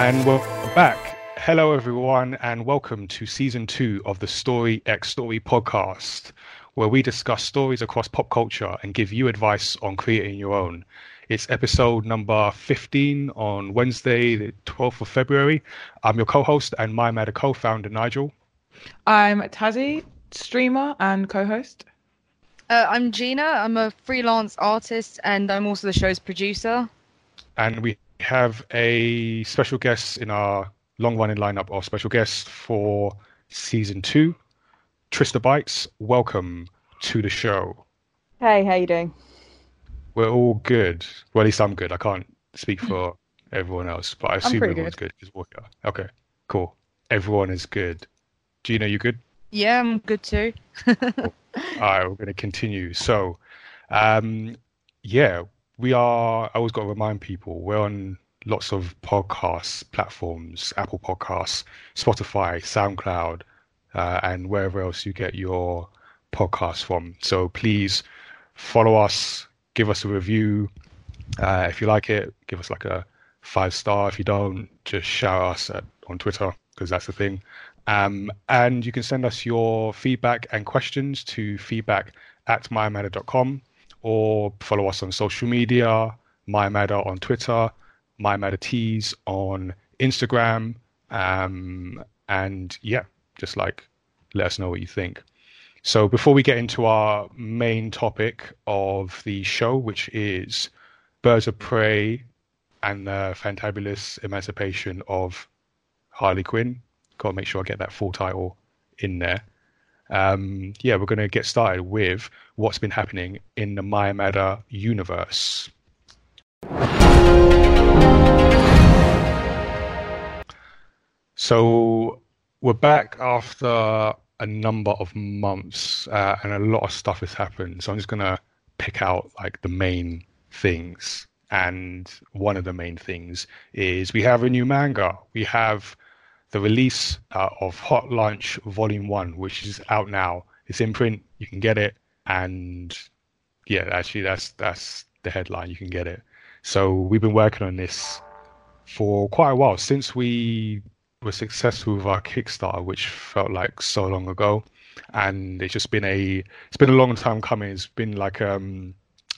And we're back. Hello, everyone, and welcome to season two of the Story X Story podcast, where we discuss stories across pop culture and give you advice on creating your own. It's episode number 15 on Wednesday, the 12th of February. I'm your co host and my Matter co founder, Nigel. I'm Tazzy, streamer and co host. Uh, I'm Gina. I'm a freelance artist and I'm also the show's producer. And we have a special guest in our long running lineup of special guests for season two. Trista Bites, welcome to the show. Hey, how you doing? We're all good. Well, at least I'm good. I can't speak for everyone else, but I assume everyone's good. good Okay, cool. Everyone is good. Gina, you good? Yeah, I'm good too. cool. All right, we're going to continue. So, um, yeah, we are. I always got to remind people we're on lots of podcast platforms: Apple Podcasts, Spotify, SoundCloud, uh, and wherever else you get your podcasts from. So please follow us, give us a review. Uh, if you like it, give us like a five star. If you don't, just shout us at, on Twitter because that's the thing. Um, and you can send us your feedback and questions to feedback at mymatter.com or follow us on social media, mymatter on Twitter, mymattertees on Instagram. Um, and yeah, just like let us know what you think. So before we get into our main topic of the show, which is Birds of Prey and the fantabulous emancipation of Harley Quinn, got to make sure I get that full title in there. Um, yeah, we're going to get started with what's been happening in the Matter universe. So we're back after a number of months, uh, and a lot of stuff has happened. So I'm just gonna pick out like the main things. And one of the main things is we have a new manga. We have the release uh, of Hot Lunch Volume One, which is out now. It's in print. You can get it, and yeah, actually, that's that's the headline. You can get it. So we've been working on this for quite a while since we were successful with our Kickstarter, which felt like so long ago, and it's just been a it's been a long time coming. It's been like um,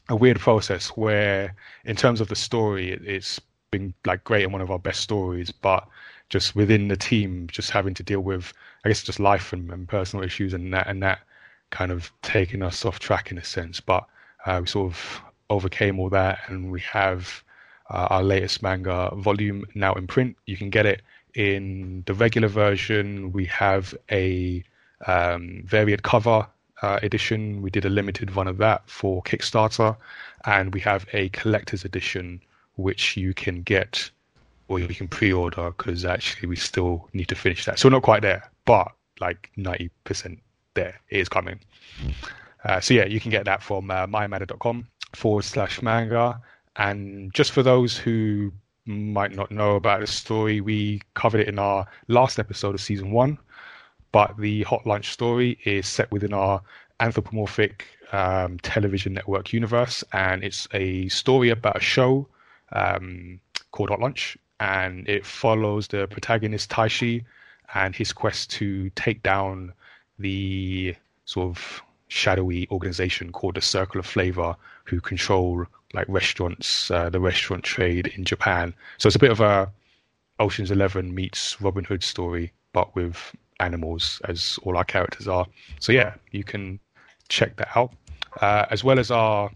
a weird process where, in terms of the story, it, it's been like great and one of our best stories, but just within the team, just having to deal with, I guess, just life and, and personal issues and that and that kind of taking us off track in a sense. But uh, we sort of overcame all that, and we have uh, our latest manga volume now in print. You can get it in the regular version, we have a um, variant cover uh, edition. We did a limited one of that for Kickstarter, and we have a collector's edition which you can get or you can pre-order because actually we still need to finish that. So we're not quite there, but like ninety percent there. It is coming. Uh, so yeah, you can get that from uh, forward slash manga. And just for those who might not know about the story. We covered it in our last episode of season one, but the Hot Lunch story is set within our anthropomorphic um, television network universe, and it's a story about a show um, called Hot Lunch, and it follows the protagonist Taishi and his quest to take down the sort of shadowy organization called the Circle of Flavor, who control like restaurants, uh, the restaurant trade in Japan. So it's a bit of a Ocean's Eleven meets Robin Hood story, but with animals as all our characters are. So yeah, you can check that out. Uh, as well as our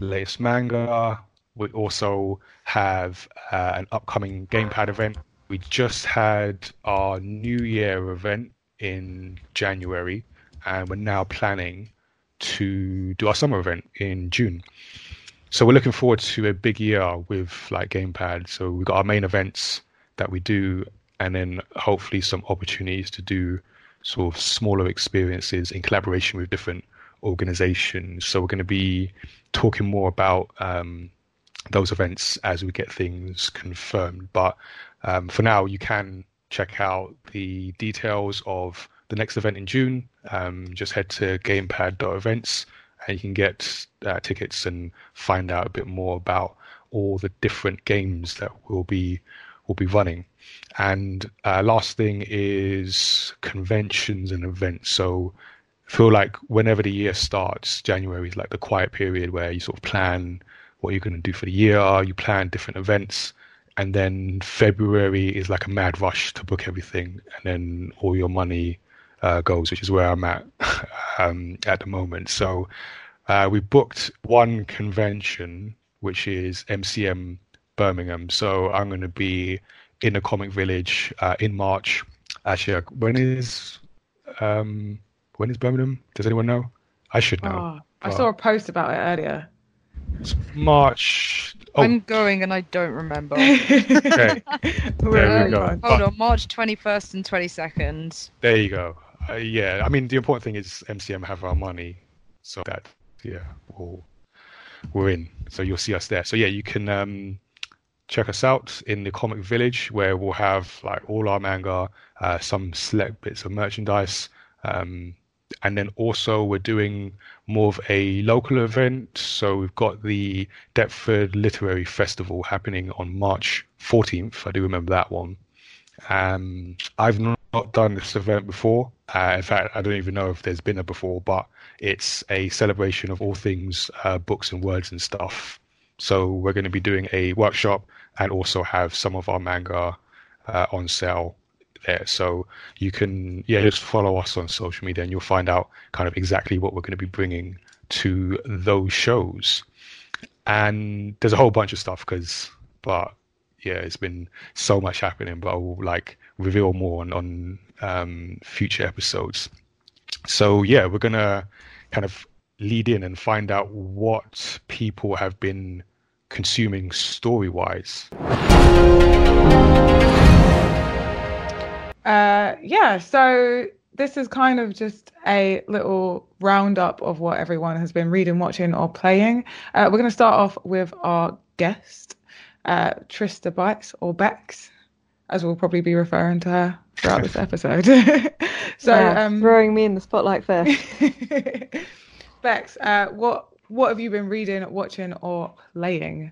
latest manga, we also have uh, an upcoming gamepad event. We just had our New Year event in January, and we're now planning to do our summer event in June. So we're looking forward to a big year with like Gamepad. So we've got our main events that we do, and then hopefully some opportunities to do sort of smaller experiences in collaboration with different organizations. So we're going to be talking more about um, those events as we get things confirmed. But um, for now, you can check out the details of the next event in June. Um, just head to gamepad.events and you can get uh, tickets and find out a bit more about all the different games that we'll be will be running. And uh, last thing is conventions and events. So I feel like whenever the year starts, January is like the quiet period where you sort of plan what you're going to do for the year, are, you plan different events, and then February is like a mad rush to book everything, and then all your money uh, goes, which is where I'm at um, at the moment. So uh, we booked one convention, which is MCM Birmingham. So I'm going to be in the Comic Village uh, in March. Actually, uh, when is um, when is Birmingham? Does anyone know? I should know. Oh, I saw a post about it earlier. It's March. Oh, I'm going and I don't remember. okay. There we go. Hold on, March 21st and 22nd. There you go. Uh, yeah, I mean the important thing is MCM have our money, so that yeah, we'll, we're in. So you'll see us there. So yeah, you can um, check us out in the Comic Village where we'll have like all our manga, uh, some select bits of merchandise, um, and then also we're doing more of a local event. So we've got the Deptford Literary Festival happening on March 14th. I do remember that one. Um, I've not done this event before. Uh, in fact, I don't even know if there's been a before, but it's a celebration of all things uh, books and words and stuff. So we're going to be doing a workshop and also have some of our manga uh, on sale there. So you can yeah just follow us on social media and you'll find out kind of exactly what we're going to be bringing to those shows. And there's a whole bunch of stuff because, but yeah, it's been so much happening. But I will like reveal more on on um, future episodes. So yeah, we're gonna kind of lead in and find out what people have been consuming story wise. Uh, yeah, so this is kind of just a little roundup of what everyone has been reading, watching, or playing. Uh, we're going to start off with our guest, uh, Trista Bites or Bex, as we'll probably be referring to her throughout this episode. so, Yeah, um, throwing me in the spotlight first. Bex, uh, what what have you been reading, watching, or playing?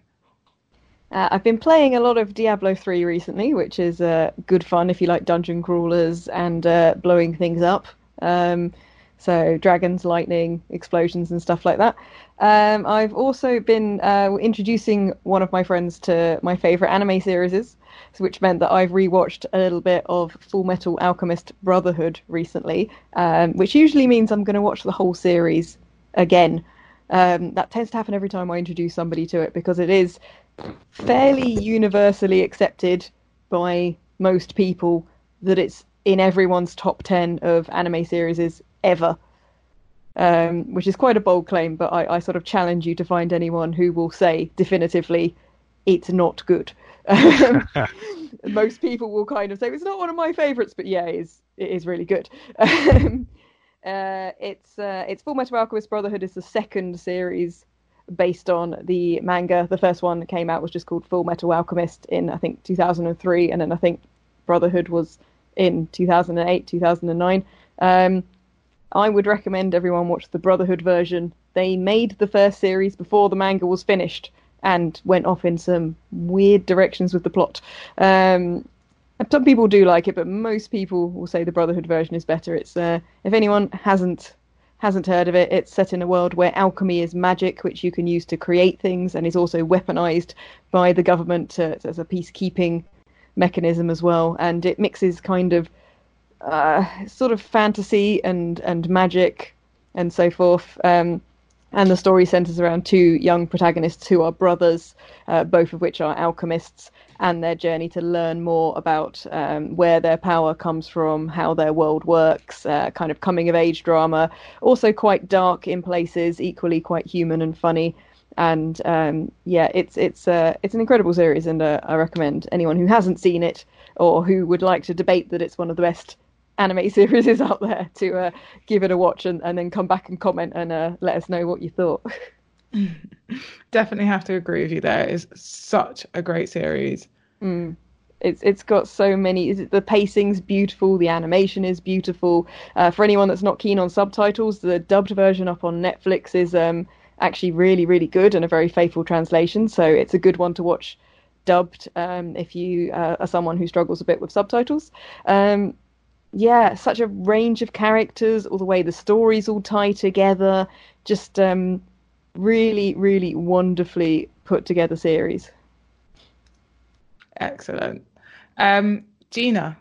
Uh, I've been playing a lot of Diablo 3 recently, which is uh, good fun if you like dungeon crawlers and uh, blowing things up. Um, so, dragons, lightning, explosions, and stuff like that. Um, I've also been uh, introducing one of my friends to my favorite anime series, which meant that I've rewatched a little bit of Full Metal Alchemist Brotherhood recently, um, which usually means I'm going to watch the whole series again. Um, that tends to happen every time I introduce somebody to it because it is fairly universally accepted by most people that it's in everyone's top 10 of anime series ever. Um, which is quite a bold claim, but I, I sort of challenge you to find anyone who will say definitively it's not good. most people will kind of say it's not one of my favorites, but yeah, it is, it is really good. Um, uh, it's uh, it's Full Metal Alchemist Brotherhood is the second series based on the manga. The first one that came out was just called Full Metal Alchemist in I think 2003, and then I think Brotherhood was in 2008, 2009. Um, I would recommend everyone watch the Brotherhood version. They made the first series before the manga was finished and went off in some weird directions with the plot. Um, some people do like it, but most people will say the Brotherhood version is better. It's uh, if anyone hasn't hasn't heard of it, it's set in a world where alchemy is magic, which you can use to create things, and is also weaponized by the government to, as a peacekeeping mechanism as well. And it mixes kind of uh, sort of fantasy and and magic and so forth. Um, and the story centers around two young protagonists who are brothers, uh, both of which are alchemists, and their journey to learn more about um, where their power comes from, how their world works, uh, kind of coming of age drama. Also, quite dark in places, equally quite human and funny. And um, yeah, it's it's uh, it's an incredible series, and uh, I recommend anyone who hasn't seen it or who would like to debate that it's one of the best anime series is out there to uh, give it a watch and, and then come back and comment and uh, let us know what you thought. Definitely have to agree with you there. It's such a great series. Mm. It's it's got so many. The pacing's beautiful. The animation is beautiful. Uh, for anyone that's not keen on subtitles, the dubbed version up on Netflix is um, actually really really good and a very faithful translation. So it's a good one to watch dubbed um, if you uh, are someone who struggles a bit with subtitles. Um, yeah, such a range of characters, all the way the stories all tie together. Just um, really, really wonderfully put together series. Excellent. Um, Gina,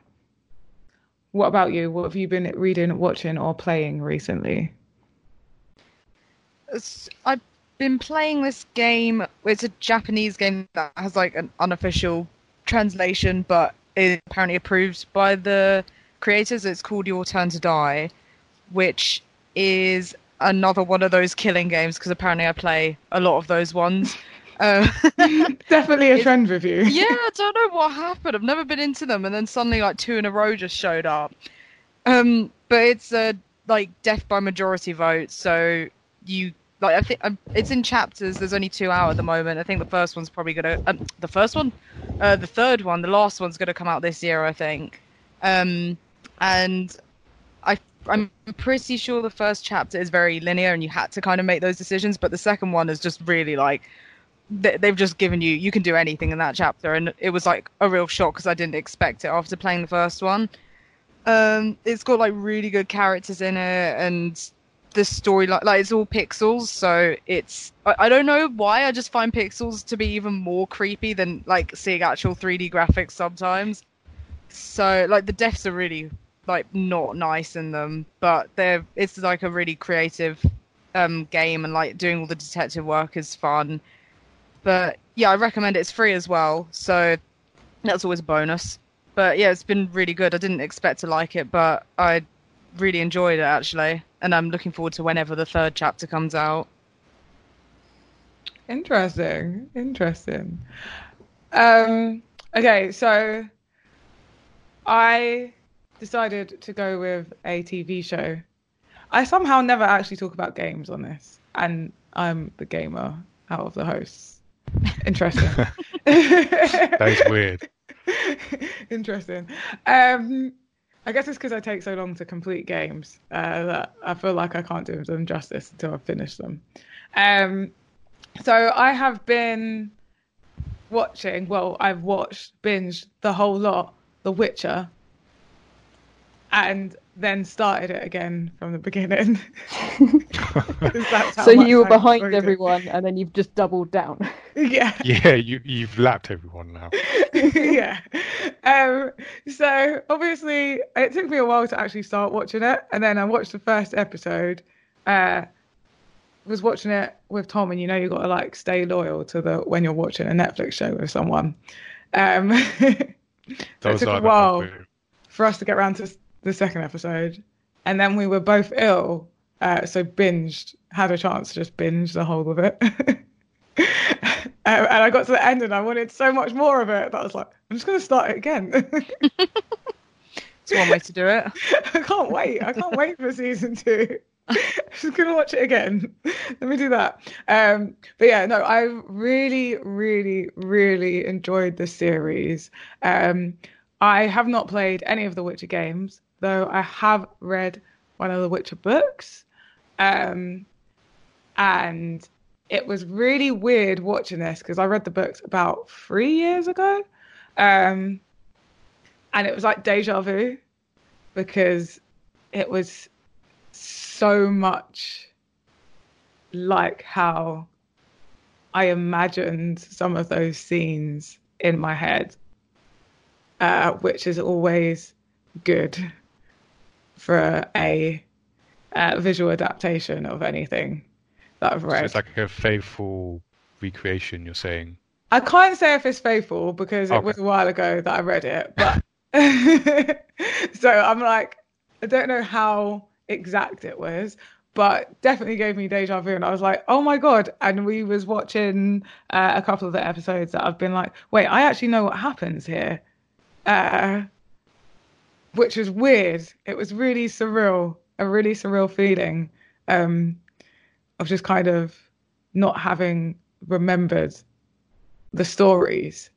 what about you? What have you been reading, watching, or playing recently? I've been playing this game. It's a Japanese game that has like an unofficial translation, but is apparently approved by the creators. It's called Your Turn to Die, which is another one of those killing games because apparently I play a lot of those ones. Uh, Definitely a trend with you. yeah, I don't know what happened. I've never been into them, and then suddenly like two in a row just showed up. Um, but it's a uh, like death by majority vote, so you like I think um, it's in chapters. There's only two out at the moment. I think the first one's probably gonna um, the first one, uh, the third one, the last one's gonna come out this year, I think. Um, and I I'm pretty sure the first chapter is very linear, and you had to kind of make those decisions. But the second one is just really like they've just given you you can do anything in that chapter, and it was like a real shock because I didn't expect it after playing the first one. Um, it's got like really good characters in it, and the story like, like it's all pixels so it's I, I, don't know why i just find pixels to be even more creepy than like seeing actual 3d graphics sometimes so like the deaths are really like not nice in them but they're it's like a really creative um game and like doing all the detective work is fun but yeah i recommend it. it's free as well so that's always a bonus but yeah it's been really good i didn't expect to like it but i really enjoyed it actually and I'm looking forward to whenever the third chapter comes out. Interesting. Interesting. Um, okay, so I decided to go with a TV show. I somehow never actually talk about games on this, and I'm the gamer out of the hosts. Interesting. that is weird. Interesting. Um, I guess it's because I take so long to complete games uh, that I feel like I can't do them justice until I finish them. Um, so I have been watching. Well, I've watched, binged the whole lot, The Witcher, and then started it again from the beginning. so you were behind everyone, and then you've just doubled down. Yeah. Yeah, you you've lapped everyone now. yeah. Um, so obviously, it took me a while to actually start watching it, and then I watched the first episode. Uh, was watching it with Tom, and you know you got to like stay loyal to the when you're watching a Netflix show with someone. Um, so it took a while for us to get around to the second episode, and then we were both ill, uh, so binged. Had a chance to just binge the whole of it. um, and I got to the end, and I wanted so much more of it that I was like, I'm just going to start it again. it's one way to do it. I can't wait. I can't wait for season two. I'm just gonna watch it again. Let me do that. Um, but yeah, no, I really, really, really enjoyed the series. Um, I have not played any of the Witcher games though I have read one of the Witcher books. Um, and it was really weird watching this because I read the books about three years ago. Um, and it was like deja vu because it was so much like how I imagined some of those scenes in my head, uh, which is always good for a, a visual adaptation of anything that I've read. So it's like a faithful recreation, you're saying? I can't say if it's faithful because it okay. was a while ago that I read it, but so I'm like, I don't know how exact it was, but definitely gave me deja vu, and I was like, oh my god! And we was watching uh, a couple of the episodes that I've been like, wait, I actually know what happens here. Uh, which was weird. It was really surreal, a really surreal feeling um, of just kind of not having remembered the stories.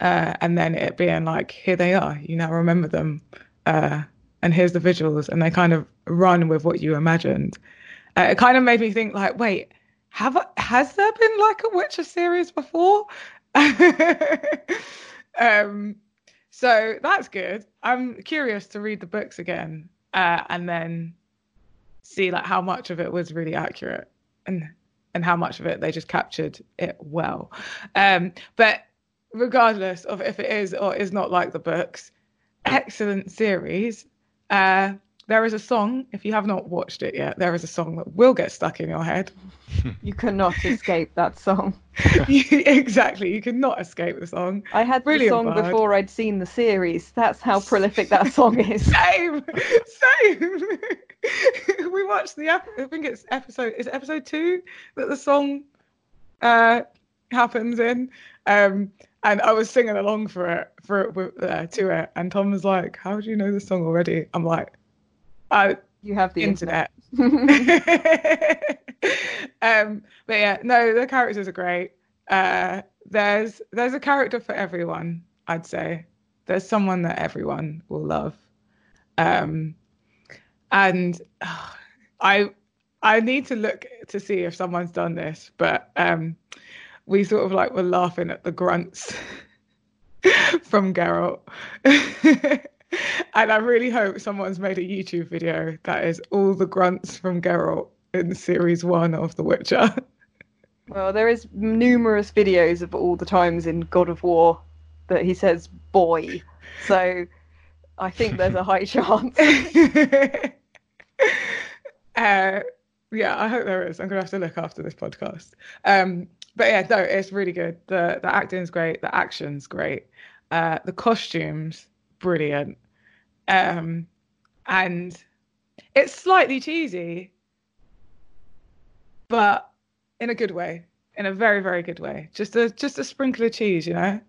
Uh, and then it being like, here they are, you now remember them. Uh, and here's the visuals. And they kind of run with what you imagined. Uh, it kind of made me think, like, wait, have has there been like a Witcher series before? um, so that's good. I'm curious to read the books again uh, and then see like how much of it was really accurate and and how much of it they just captured it well. Um, but regardless of if it is or is not like the books, excellent series. Uh, there is a song, if you have not watched it yet, there is a song that will get stuck in your head. You cannot escape that song. exactly, you cannot escape the song. I had Brilliant the song bard. before I'd seen the series. That's how prolific that song is. Same, same. we watched the, ep- I think it's episode, is it episode two that the song uh, happens in? Um, and I was singing along for it, for it, uh, to it, and Tom was like, "How do you know this song already?" I'm like, "I You have the internet." internet. um, but yeah, no, the characters are great. Uh, there's there's a character for everyone. I'd say there's someone that everyone will love. Um, and uh, I I need to look to see if someone's done this, but um, we sort of like were laughing at the grunts from Geralt. and I really hope someone's made a YouTube video that is all the grunts from Geralt in series one of The Witcher. well, there is numerous videos of all the times in God of War that he says "boy," so I think there's a high chance. uh, yeah, I hope there is. I'm gonna have to look after this podcast. Um, but yeah, no, it's really good. The the acting's great, the action's great, uh, the costumes brilliant, um, and it's slightly cheesy, but in a good way, in a very very good way. Just a just a sprinkle of cheese, you know.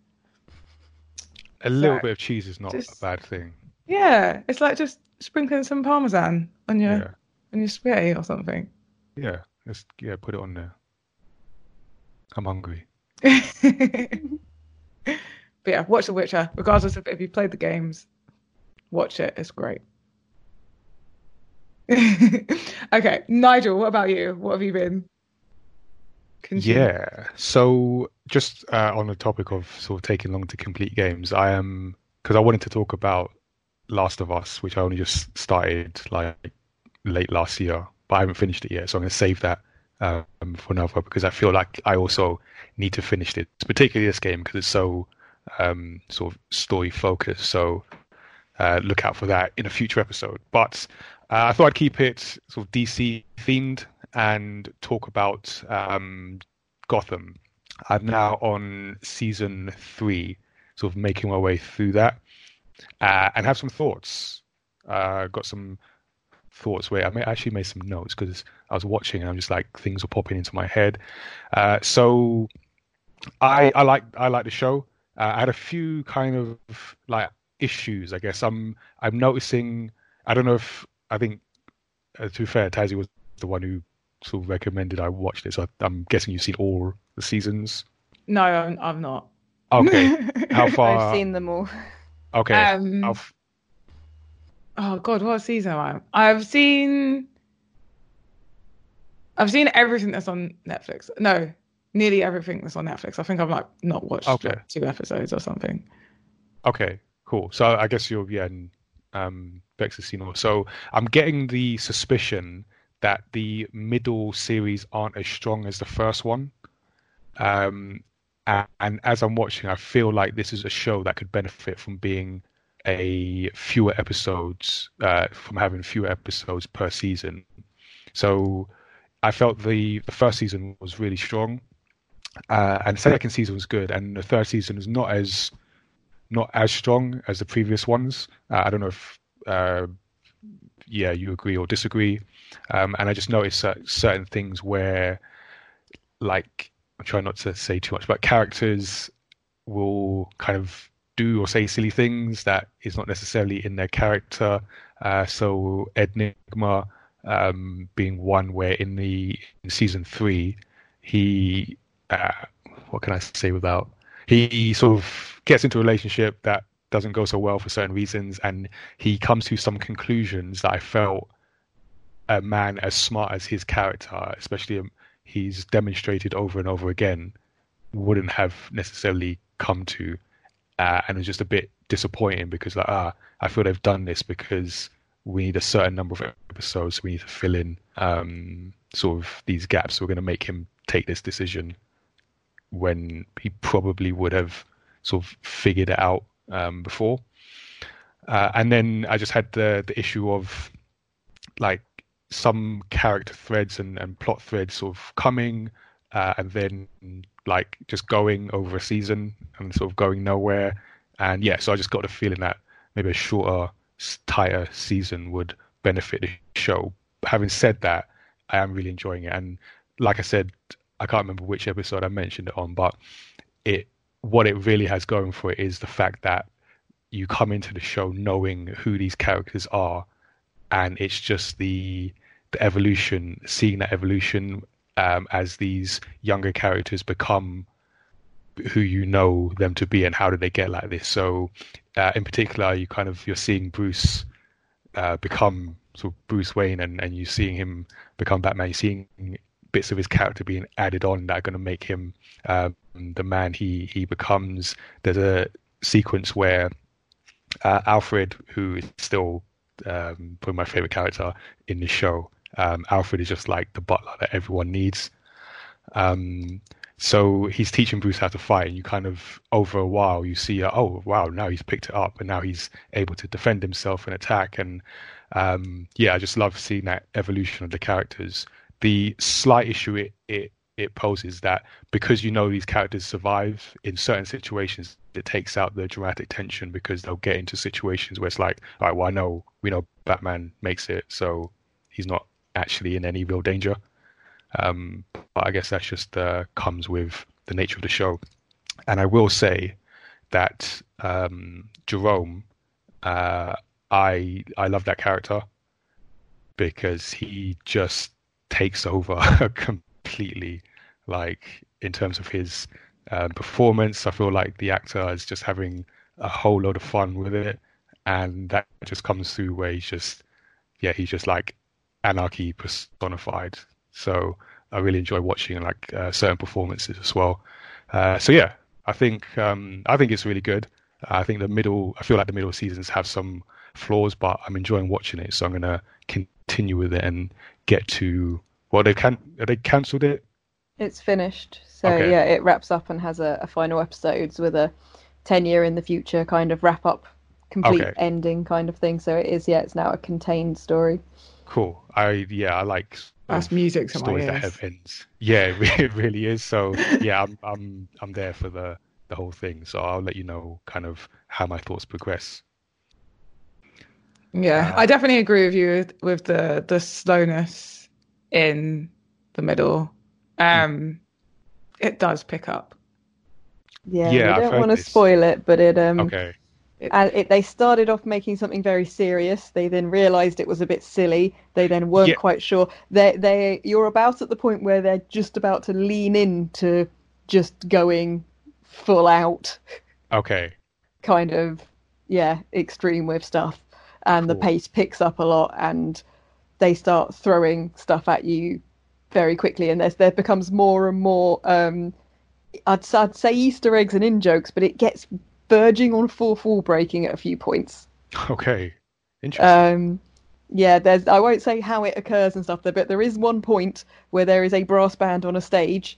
A little bit of cheese is not Just- a bad thing. Yeah, it's like just sprinkling some parmesan on your Yeah. on your spaghetti or something. Yeah. Just yeah, put it on there. I'm hungry. but yeah, watch The Witcher. Regardless of if you played the games, watch it. It's great. okay, Nigel, what about you? What have you been? Yeah. So just uh, on the topic of sort of taking long to complete games, I am because I wanted to talk about Last of Us, which I only just started like late last year, but I haven't finished it yet. So I'm going to save that um, for another because I feel like I also need to finish it, particularly this game because it's so um, sort of story focused. So uh, look out for that in a future episode. But uh, I thought I'd keep it sort of DC themed and talk about um, Gotham. I'm now on season three, sort of making my way through that, uh, and have some thoughts. Uh, got some thoughts where I may, actually made some notes because I was watching and I'm just like things were popping into my head. Uh, so I I like I like the show. Uh, I had a few kind of like issues. I guess I'm I'm noticing. I don't know if I think uh, to be fair, Tazzy was the one who sort of recommended I watched it. So I, I'm guessing you've seen all the seasons. No, I'm, I'm not. Okay, how far? I've seen them all. Okay, Um, f- Oh God, what season am I? I've seen. I've seen everything that's on Netflix. No, nearly everything that's on Netflix. I think I've like not watched Okay. like, two episodes or something. Okay, cool. So I guess you're yeah, and, um, seen all. So I'm getting the suspicion that the middle series aren't as strong as the first one. Um, and, as I'm watching, I feel like this is a show that could benefit from being a fewer episodes, uh, from having fewer episodes per season. So I felt the the first season was really strong, uh, and the second season was good, and the third season is not as not as strong as the previous ones. Uh, I don't know if, uh, yeah, you agree or disagree. Um, and I just noticed cer- certain things where, like, I'm trying not to say too much, but characters will kind of do or say silly things that is not necessarily in their character. Uh, so Enigma um, being one where in the in season three, he uh, what can I say without he sort of gets into a relationship that doesn't go so well for certain reasons, and he comes to some conclusions that I felt a man as smart as his character, especially um, he's demonstrated over and over again, wouldn't have necessarily come to, uh, and it's just a bit disappointing because like ah, I feel they've done this because we need a certain number of episodes. We need to fill in um, sort of these gaps. We're going to make him take this decision when he probably would have sort of figured it out um, before. Uh, and then I just had the the issue of like some character threads and, and plot threads sort of coming uh, and then like just going over a season and sort of going nowhere. And yeah, so I just got the feeling that maybe a shorter, tighter season would benefit the show. Having said that, I am really enjoying it. And like I said, I can't remember which episode I mentioned it on, but it what it really has going for it is the fact that you come into the show knowing who these characters are, and it's just the the evolution, seeing that evolution um, as these younger characters become who you know them to be and how did they get like this. So, uh, in particular, you kind of you're seeing Bruce uh, become sort of Bruce Wayne, and and you're seeing him become Batman. You're seeing bits of his character being added on that are going to make him um, the man he he becomes. There's a sequence where uh, Alfred, who is still um, probably my favorite character in the show, um, Alfred is just like the butler that everyone needs. Um, so he's teaching Bruce how to fight, and you kind of over a while you see, uh, oh wow, now he's picked it up, and now he's able to defend himself and attack. And um, yeah, I just love seeing that evolution of the characters. The slight issue it, it it poses that because you know these characters survive in certain situations, it takes out the dramatic tension because they'll get into situations where it's like, all right, well, I know we know Batman makes it, so he's not actually in any real danger. Um, but I guess that's just uh, comes with the nature of the show. And I will say that um, Jerome, uh, I I love that character because he just takes over completely. Like in terms of his um, performance, I feel like the actor is just having a whole lot of fun with it, and that just comes through where he's just, yeah, he's just like anarchy personified. So I really enjoy watching like uh, certain performances as well. Uh, so yeah, I think um, I think it's really good. I think the middle, I feel like the middle seasons have some flaws, but I'm enjoying watching it. So I'm gonna continue with it and get to well, they can they cancelled it. It's finished. So Okay. yeah, it wraps up and has a, a final episodes with a ten year in the future kind of wrap up, complete Okay. ending kind of thing. So it is. Yeah, it's now a contained story. Cool. I yeah, I like uh, That's music stories that ears. have ends. Yeah, it it really is. So yeah, I'm I'm I'm there for the the whole thing. So I'll let you know kind of how my thoughts progress. Yeah, Uh, I definitely agree with you with, with the the slowness in the middle. Um, it does pick up. Yeah, Yeah, I've we don't heard want to this. spoil it, but it um Okay. and it, they started off making something very serious. They then realised it was a bit silly. They then weren't Yeah. quite sure. They they you're about at the point where they're just about to lean into just going full out Okay. kind of yeah extreme with stuff, and the pace picks up a lot, and they start throwing stuff at you very quickly, and there's there becomes more and more. Um, I'd, I'd say Easter eggs and in jokes, but it gets verging on fourth wall breaking at a few points. Okay. Interesting. Um, yeah, there's. I won't say how it occurs and stuff, there but there is one point where there is a brass band on a stage,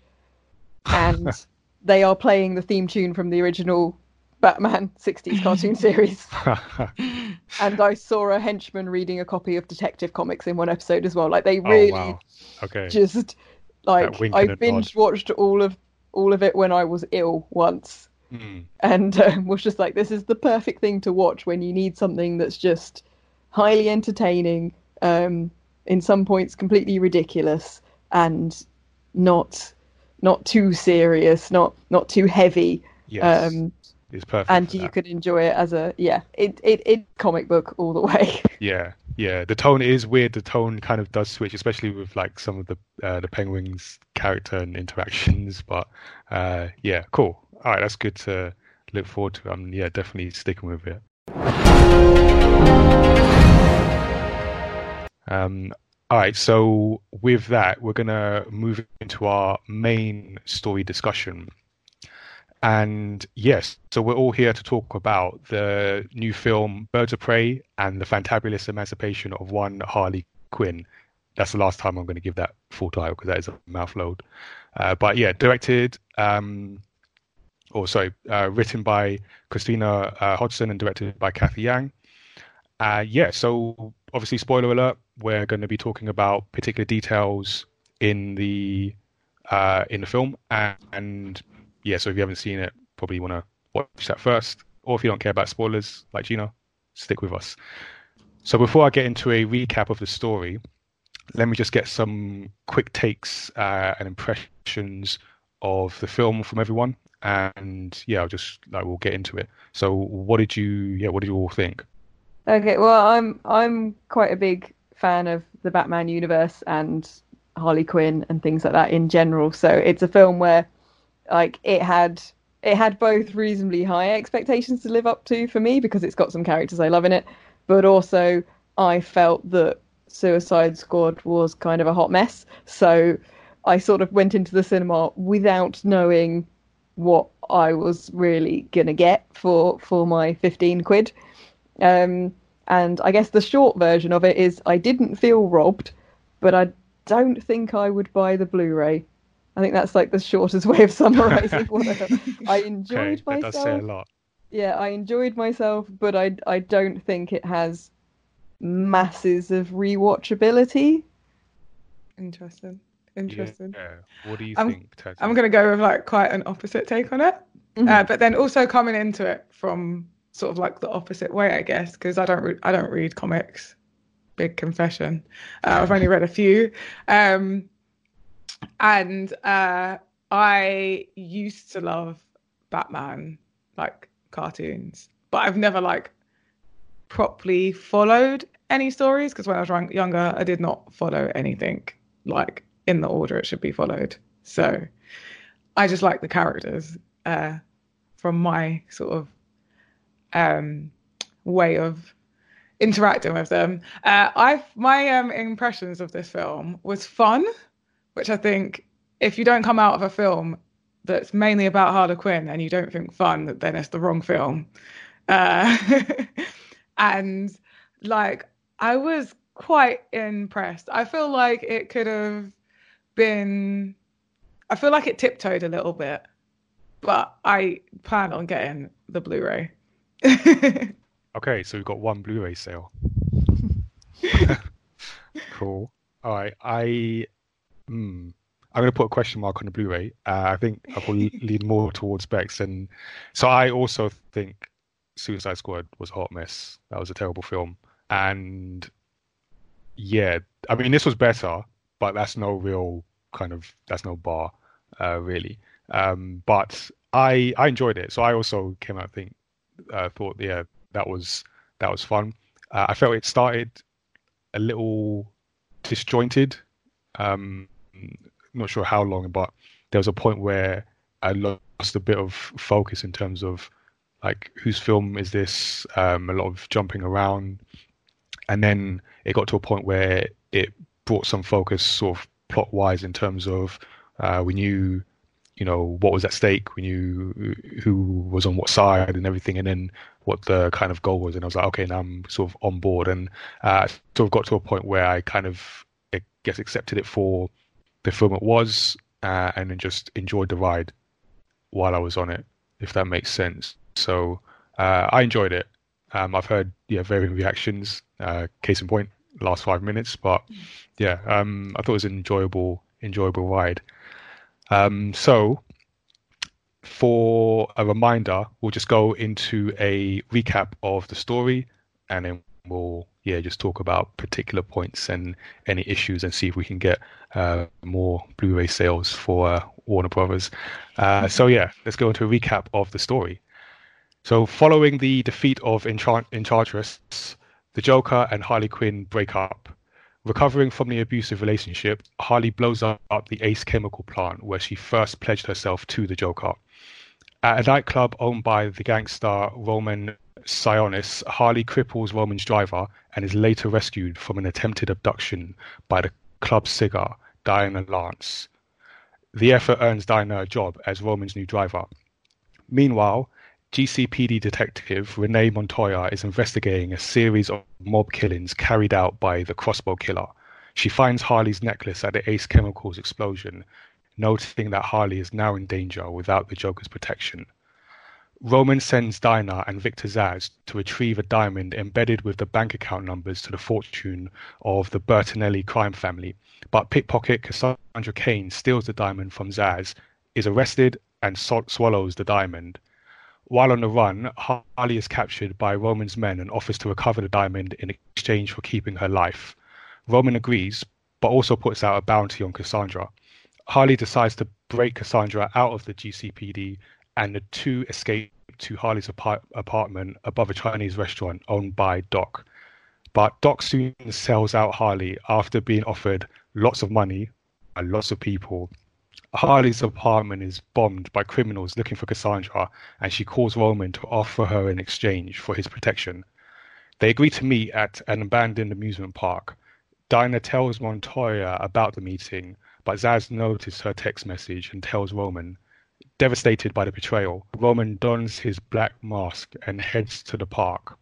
and they are playing the theme tune from the original Batman '60s cartoon series. And I saw a henchman reading a copy of Detective Comics in one episode as well. Like they oh really wow. Okay. just like I binge watched all of all of it when I was ill once, Mm. and um, was just like, this is the perfect thing to watch when you need something that's just highly entertaining, um, in some points completely ridiculous, and not not too serious, not not too heavy. Yes. Um, it's perfect. and you that. could enjoy it as a yeah, it it it comic book all the way. Yeah, yeah. The tone is weird. The tone kind of does switch, especially with like some of the uh, the penguins' character and interactions. But uh, yeah, cool. All right, that's good to look forward to. I'm yeah, definitely sticking with it. Um, all right, so with that, we're gonna move into our main story discussion. And yes, so we're all here to talk about the new film Birds of Prey and the fantabulous emancipation of one Harley Quinn. That's the last time I'm going to give that full title because that is a mouthload. Uh, but yeah, directed, um, or sorry, uh, written by Christina uh, Hodson and directed by Cathy Yan. Uh, yeah, so obviously, spoiler alert, we're going to be talking about particular details in the uh, in the film, and, and yeah, so if you haven't seen it, probably want to watch that first, or if you don't care about spoilers, like Gino, stick with us. So before I get into a recap of the story, let me just get some quick takes uh, and impressions of the film from everyone, and yeah, I'll just like we'll get into it. So, what did you? Yeah, what did you all think? Okay, well, I'm I'm quite a big fan of the Batman universe and Harley Quinn and things like that in general. So it's a film where, like, it had it had both reasonably high expectations to live up to for me because it's got some characters I love in it, but also I felt that Suicide Squad was kind of a hot mess. So I sort of went into the cinema without knowing what I was really gonna get for for my fifteen quid. Um, and I guess the short version of it is I didn't feel robbed, but I don't think I would buy the Blu-ray. I think that's like the shortest way of summarizing what I, I enjoyed okay, myself. That does say a lot. Yeah, I enjoyed myself, but I I don't think it has masses of rewatchability. Interesting. Interesting. Yeah. What do you I'm- think, Ted? I'm going to go with like quite an opposite take on it. Mhm. Uh, but then also coming into it from sort of like the opposite way, I guess, because I don't re- I don't read comics. Big confession. Uh, I've only read a few, um, and uh, I used to love Batman like cartoons, but I've never like properly followed any stories because when I was young- younger, I did not follow anything like in the order it should be followed. So I just like the characters uh, from my sort of um, way of interacting with them. Uh, I my um, impressions of this film was fun, which I think if you don't come out of a film that's mainly about Harley Quinn and you don't think fun, then it's the wrong film. Uh, and like I was quite impressed. I feel like it could have been. I feel like it tiptoed a little bit, but I plan on getting the Blu-ray. Okay, so we've got one Blu-ray sale. cool. All right, I, hmm, I'm going to put a question mark on the Blu-ray. Uh, I think I will lean more towards Bex, and so I also think Suicide Squad was a hot mess. That was a terrible film, and yeah, I mean this was better, but that's no real kind of that's no bar, uh, really. Um, but I I enjoyed it, so I also came out think uh, thought yeah that was that was fun. Uh, I felt it started a little disjointed. Um, not sure how long, but there was a point where I lost a bit of focus in terms of like whose film is this? Um, a lot of jumping around, and then it got to a point where it brought some focus, sort of plot wise, in terms of uh, we knew, you know, what was at stake, we knew who was on what side and everything, and then what the kind of goal was, and I was like, okay, now I'm sort of on board, and uh, sort of got to a point where I kind of, I guess, accepted it for the film it was, uh, and then just enjoyed the ride while I was on it, if that makes sense. So uh, I enjoyed it. Um, I've heard yeah varying reactions. Uh, case in point, last five minutes, but yeah, um, I thought it was an enjoyable enjoyable ride. Um, so for a reminder, we'll just go into a recap of the story, and then we'll yeah just talk about particular points and any issues, and see if we can get uh, more Blu-ray sales for uh, Warner Brothers. Uh, so yeah, let's go into a recap of the story. So following the defeat of Enchant- Enchantress, the Joker and Harley Quinn break up. Recovering from the abusive relationship, Harley blows up the Ace chemical plant where she first pledged herself to the Joker. At a nightclub owned by the gangster Roman Sionis, Harley cripples Roman's driver and is later rescued from an attempted abduction by the club cigar, Dinah Lance. The effort earns Dinah a job as Roman's new driver. Meanwhile, GCPD detective Renee Montoya is investigating a series of mob killings carried out by the crossbow killer. She finds Harley's necklace at the Ace Chemicals explosion, noting that Harley is now in danger without the Joker's protection. Roman sends Dinah and Victor Zsasz to retrieve a diamond embedded with the bank account numbers to the fortune of the Bertinelli crime family, but pickpocket Cassandra Cain steals the diamond from Zsasz, is arrested, and swallows the diamond. While on the run, Harley is captured by Roman's men and offers to recover the diamond in exchange for keeping her life. Roman agrees, but also puts out a bounty on Cassandra. Harley decides to break Cassandra out of the GCPD and the two escape to Harley's apart- apartment above a Chinese restaurant owned by Doc. But Doc soon sells out Harley after being offered lots of money by lots of people. Harley's apartment is bombed by criminals looking for Cassandra, and she calls Roman to offer her in exchange for his protection. They agree to meet at an abandoned amusement park. Dinah tells Montoya about the meeting, but Zsasz notices her text message and tells Roman. Devastated by the betrayal, Roman dons his black mask and heads to the park.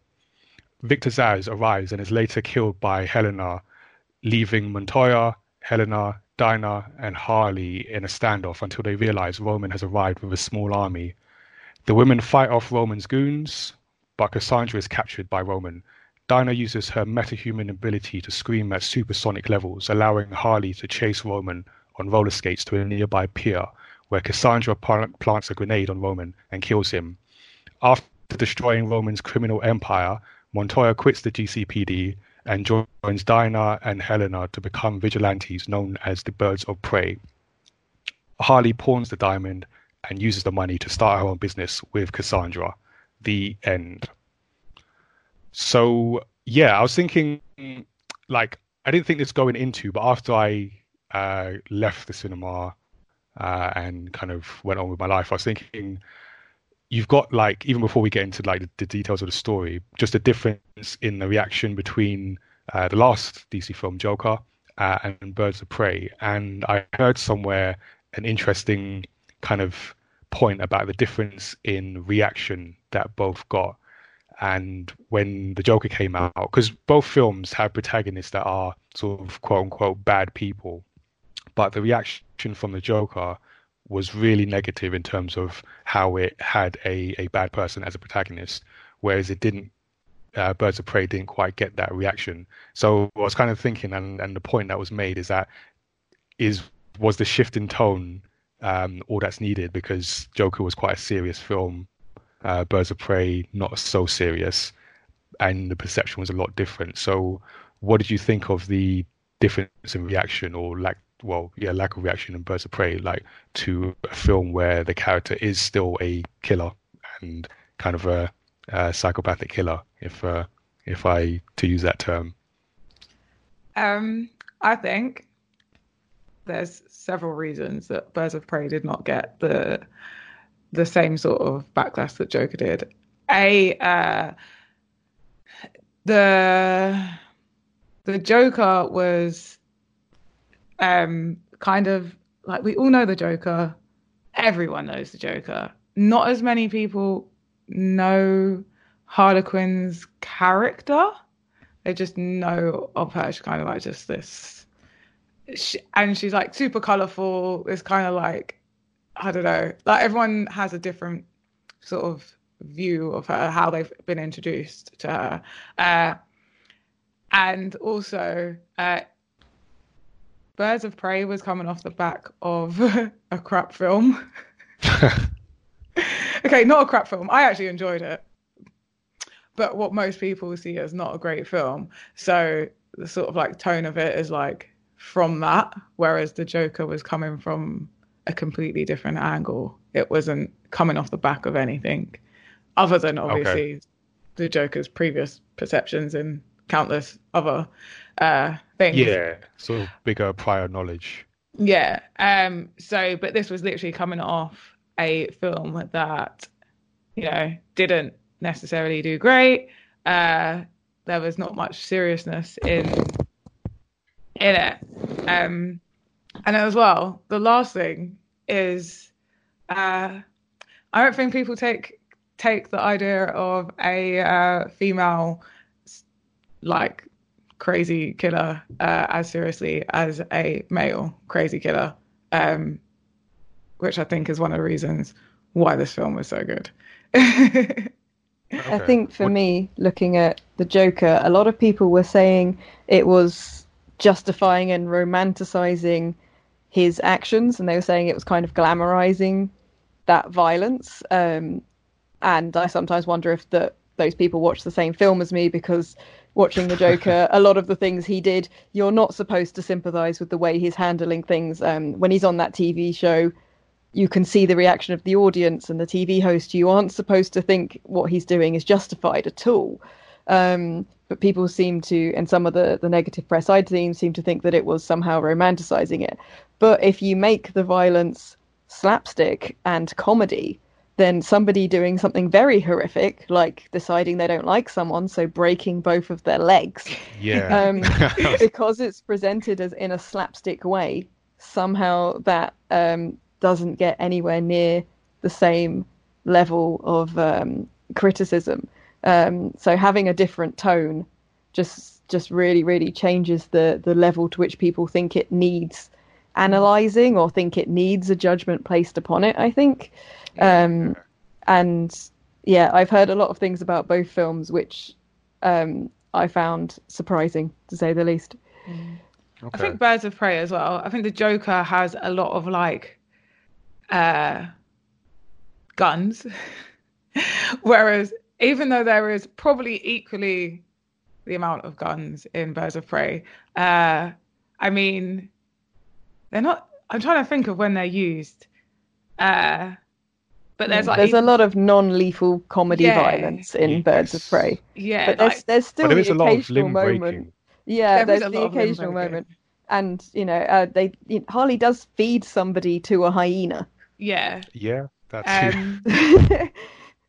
Victor Zsasz arrives and is later killed by Helena, leaving Montoya, Helena, Dinah, and Harley in a standoff until they realize Roman has arrived with a small army. The women fight off Roman's goons, but Cassandra is captured by Roman. Dinah uses her metahuman ability to scream at supersonic levels, allowing Harley to chase Roman on roller skates to a nearby pier where Cassandra plants a grenade on Roman and kills him. After destroying Roman's criminal empire, Montoya quits the GCPD and joins Dinah and Helena to become vigilantes known as the Birds of Prey. Harley pawns the diamond and uses the money to start her own business with Cassandra. The end. So, yeah, I was thinking, like, I didn't think this going into, but after I uh, left the cinema uh, and kind of went on with my life. I was thinking, you've got like even before we get into like the, the details of the story, just a difference in the reaction between uh, the last DC film Joker uh, and Birds of Prey. And I heard somewhere an interesting kind of point about the difference in reaction that both got. And when the Joker came out, because both films have protagonists that are sort of quote unquote bad people, but the reaction from the Joker was really negative in terms of how it had a, a bad person as a protagonist, whereas it didn't. Uh, Birds of Prey didn't quite get that reaction. So I was kind of thinking, and, and the point that was made is that is was the shift in tone um, all that's needed because Joker was quite a serious film, uh, Birds of Prey not so serious, and the perception was a lot different. So, what did you think of the difference in reaction or lack well, yeah, lack of reaction in Birds of Prey, like to a film where the character is still a killer and kind of a, a psychopathic killer, if uh, if I to use that term. Um, I think there's several reasons that Birds of Prey did not get the the same sort of backlash that Joker did. A uh, the the Joker was um, kind of like we all know the Joker. Everyone knows the Joker. Not as many people know Harley Quinn's character. They just know of her. She's kind of like just this, she, and she's like super colorful. It's kind of like I don't know. Like everyone has a different sort of view of her, how they've been introduced to her, uh, and also uh, Birds of Prey was coming off the back of a crap film. okay, not a crap film. I actually enjoyed it. But what most people see as not a great film. So the sort of like tone of it is like from that, whereas the Joker was coming from a completely different angle. It wasn't coming off the back of anything other than obviously okay. the Joker's previous perceptions and countless other uh, things. Yeah, sort of bigger prior knowledge. Yeah. Um. So, but this was literally coming off a film that, you know, didn't necessarily do great. Uh, there was not much seriousness in in it. Um, and as well, the last thing is, uh, I don't think people take take the idea of a uh, female like crazy killer uh, as seriously as a male crazy killer, um, which I think is one of the reasons why this film was so good. I think for What- me, looking at the Joker, a lot of people were saying it was justifying and romanticizing his actions, and they were saying it was kind of glamorizing that violence. Um, and I sometimes wonder if that those people watch the same film as me because watching the Joker, a lot of the things he did, you're not supposed to sympathize with the way he's handling things. Um, when he's on that TV show, you can see the reaction of the audience and the TV host. You aren't supposed to think what he's doing is justified at all. Um, but people seem to, and some of the, the negative press I'd seen, seem to think that it was somehow romanticizing it. But if you make the violence slapstick and comedy, then somebody doing something very horrific, like deciding they don't like someone, so breaking both of their legs, Yeah. um, because it's presented as in a slapstick way, somehow that um, doesn't get anywhere near the same level of um, criticism. Um, so having a different tone just just really really changes the the level to which people think it needs analyzing or think it needs a judgment placed upon it. I think, um, and yeah, I've heard a lot of things about both films which um, I found surprising to say the least. I think Birds of Prey as well. I think the Joker has a lot of like uh guns. Whereas even though there is probably equally the amount of guns in Birds of Prey, uh I mean they're not I'm trying to think of when they're used. Uh but there's like there's a lot of non-lethal comedy Yeah. violence in Birds of Prey, yeah, but like, there's there's still but there is the a lot of occasional limb moment. breaking. Yeah, there is there's the lot of limb occasional moment, and you know, uh, they you know, Harley does feed somebody to a hyena. yeah. Yeah, that's Um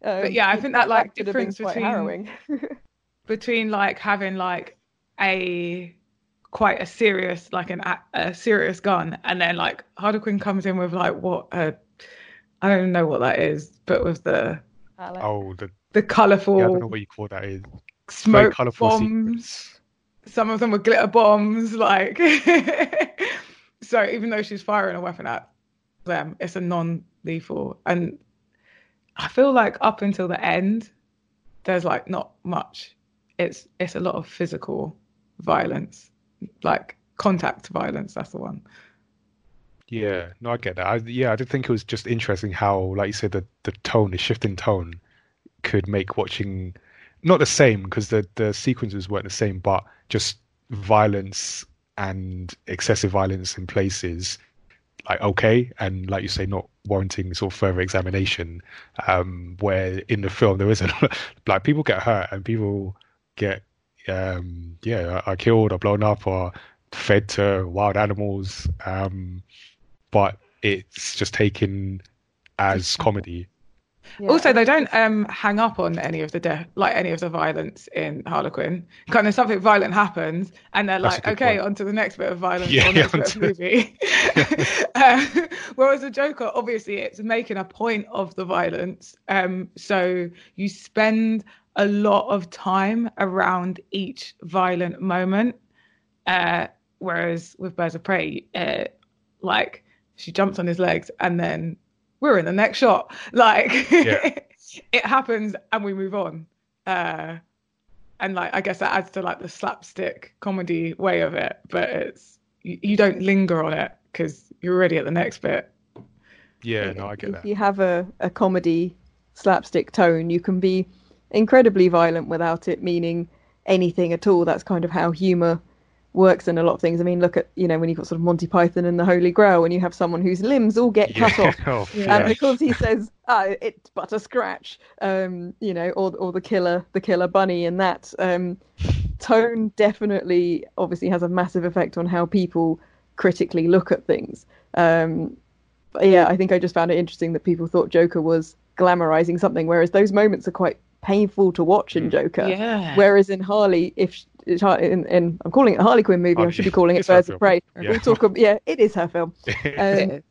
but yeah, I think that, like, could difference between- harrowing. between like having like a quite a serious like an a, a serious gun and then like Harley Quinn comes in with like what a I don't know what that is but with the Alex. oh the the yeah, I don't know what you call that is. Smoke colourful bombs sequence. some of them were glitter bombs like so even though she's firing a weapon at them it's a non-lethal and I feel like up until the end there's like not much it's it's a lot of physical violence like contact violence that's the one Yeah, no, I get that. I, yeah, I did think it was just interesting how, like you said, the the tone, the shift in tone, could make watching not the same because the the sequences weren't the same, but just violence and excessive violence in places like okay, and like you say, not warranting sort of further examination. Um, where in the film there is a like people get hurt and people get um yeah are killed or blown up or fed to wild animals. Um, but it's just taken as comedy. Yeah. also they don't um hang up on any of the death like any of the violence in Harley Quinn kind of something violent happens and they're That's like okay point. on to the next bit of violence Yeah, or next bit of onto- movie uh, whereas the Joker obviously it's making a point of the violence um so you spend a lot of time around each violent moment uh whereas with Birds of Prey uh, like she jumps on his legs and then we're in the next shot like Yeah. it happens and we move on uh and like i guess that adds to like the slapstick comedy way of it but it's you, you don't linger on it because you're already at the next bit Yeah, no, I get if that. you have a, a comedy slapstick tone, you can be incredibly violent without it meaning anything at all. That's kind of how humor works in a lot of things. I mean, look at you know when you've got sort of Monty Python and the Holy Grail, and you have someone whose limbs all get cut off, Oh, Yeah. and because he says, "Ah, it's but a scratch," um, you know, or or the killer, the killer bunny, and that um, tone definitely, obviously, has a massive effect on how people critically look at things. Um, but yeah, I think I just found it interesting that people thought Joker was glamorizing something, whereas those moments are quite painful to watch in Joker. yeah Whereas in Harley, if it's Har- in, in I'm calling it a Harley Quinn movie, I should be calling it it's her Birds of Prey. Yeah. We'll talk. Ab- yeah, it is her film. Um,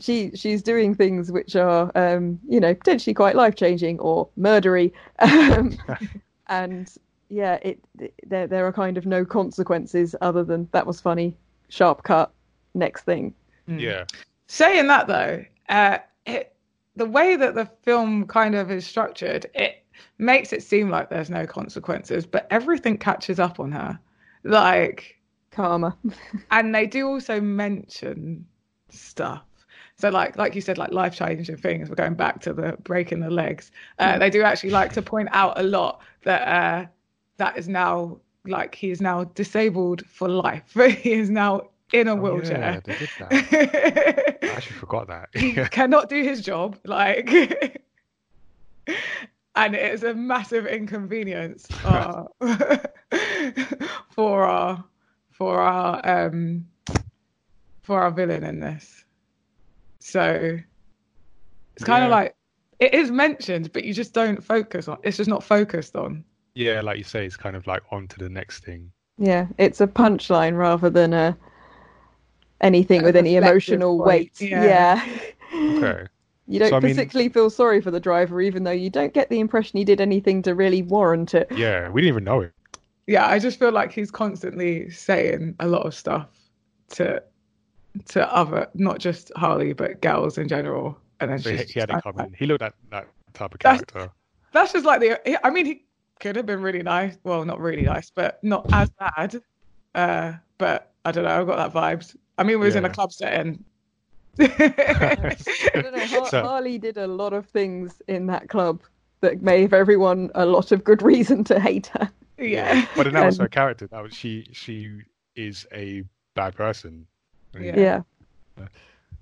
she she's doing things which are um, you know potentially quite life changing or murdery, um, and yeah, it there there are kind of no consequences other than that was funny, sharp cut, next thing. Mm. Yeah. Saying that though, uh, it, the way that the film kind of is structured, it makes it seem like there's no consequences, but everything catches up on her. Like, Karma. and they do also mention stuff. So, like, like you said, like life changing things. We're going back to the breaking the legs. Uh, they do actually like to point out a lot that uh, that is now like he is now disabled for life. he is now in a Oh, wheelchair. they did that. I actually forgot that. he cannot do his job like and it is a massive inconvenience uh, for our for our um for our villain in this so it's kind of Yeah. like it is mentioned but you just don't focus on it's just not focused on yeah, like you say, it's kind of like on to the next thing. Yeah, it's a punchline rather than a anything A with any emotional point, weight. yeah. Yeah. Okay. You don't So, I mean- particularly feel sorry for the driver, even though you don't get the impression he did anything to really warrant it. Yeah, we didn't even know it. yeah i just feel like he's constantly saying a lot of stuff to to other not just harley but girls in general. And then So he, she's he had just it like- He looked at that type of That's- character. that's just like the i mean he could have been really nice. Well not really nice but not as bad. Uh but i don't know i got that vibes. I mean we was in a club setting I don't know. Har- So- Harley did a lot of things in that club that gave everyone a lot of good reason to hate her. yeah But then that was And- her character. That was she. She is a bad person. Yeah. Yeah.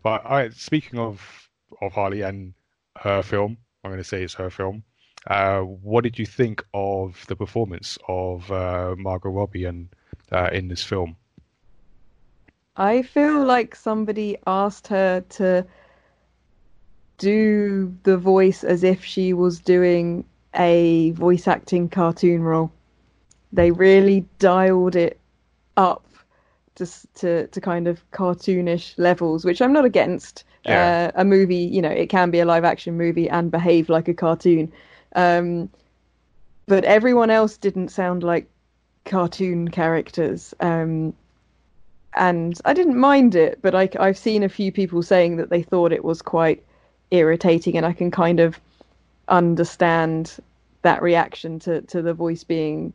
But all right, speaking of of Harley and her film, I'm going to say it's her film. Uh, what did you think of the performance of uh, Margot Robbie and uh, in this film? I feel like somebody asked her to do the voice as if she was doing a voice acting cartoon role. They really dialed it up to to to kind of cartoonish levels, which I'm not against. Yeah. Uh, a movie, you know, it can be a live action movie and behave like a cartoon. Um, but everyone else didn't sound like cartoon characters. Um, and I didn't mind it, but I, I've seen a few people saying that they thought it was quite irritating, and I can kind of understand that reaction to, to the voice being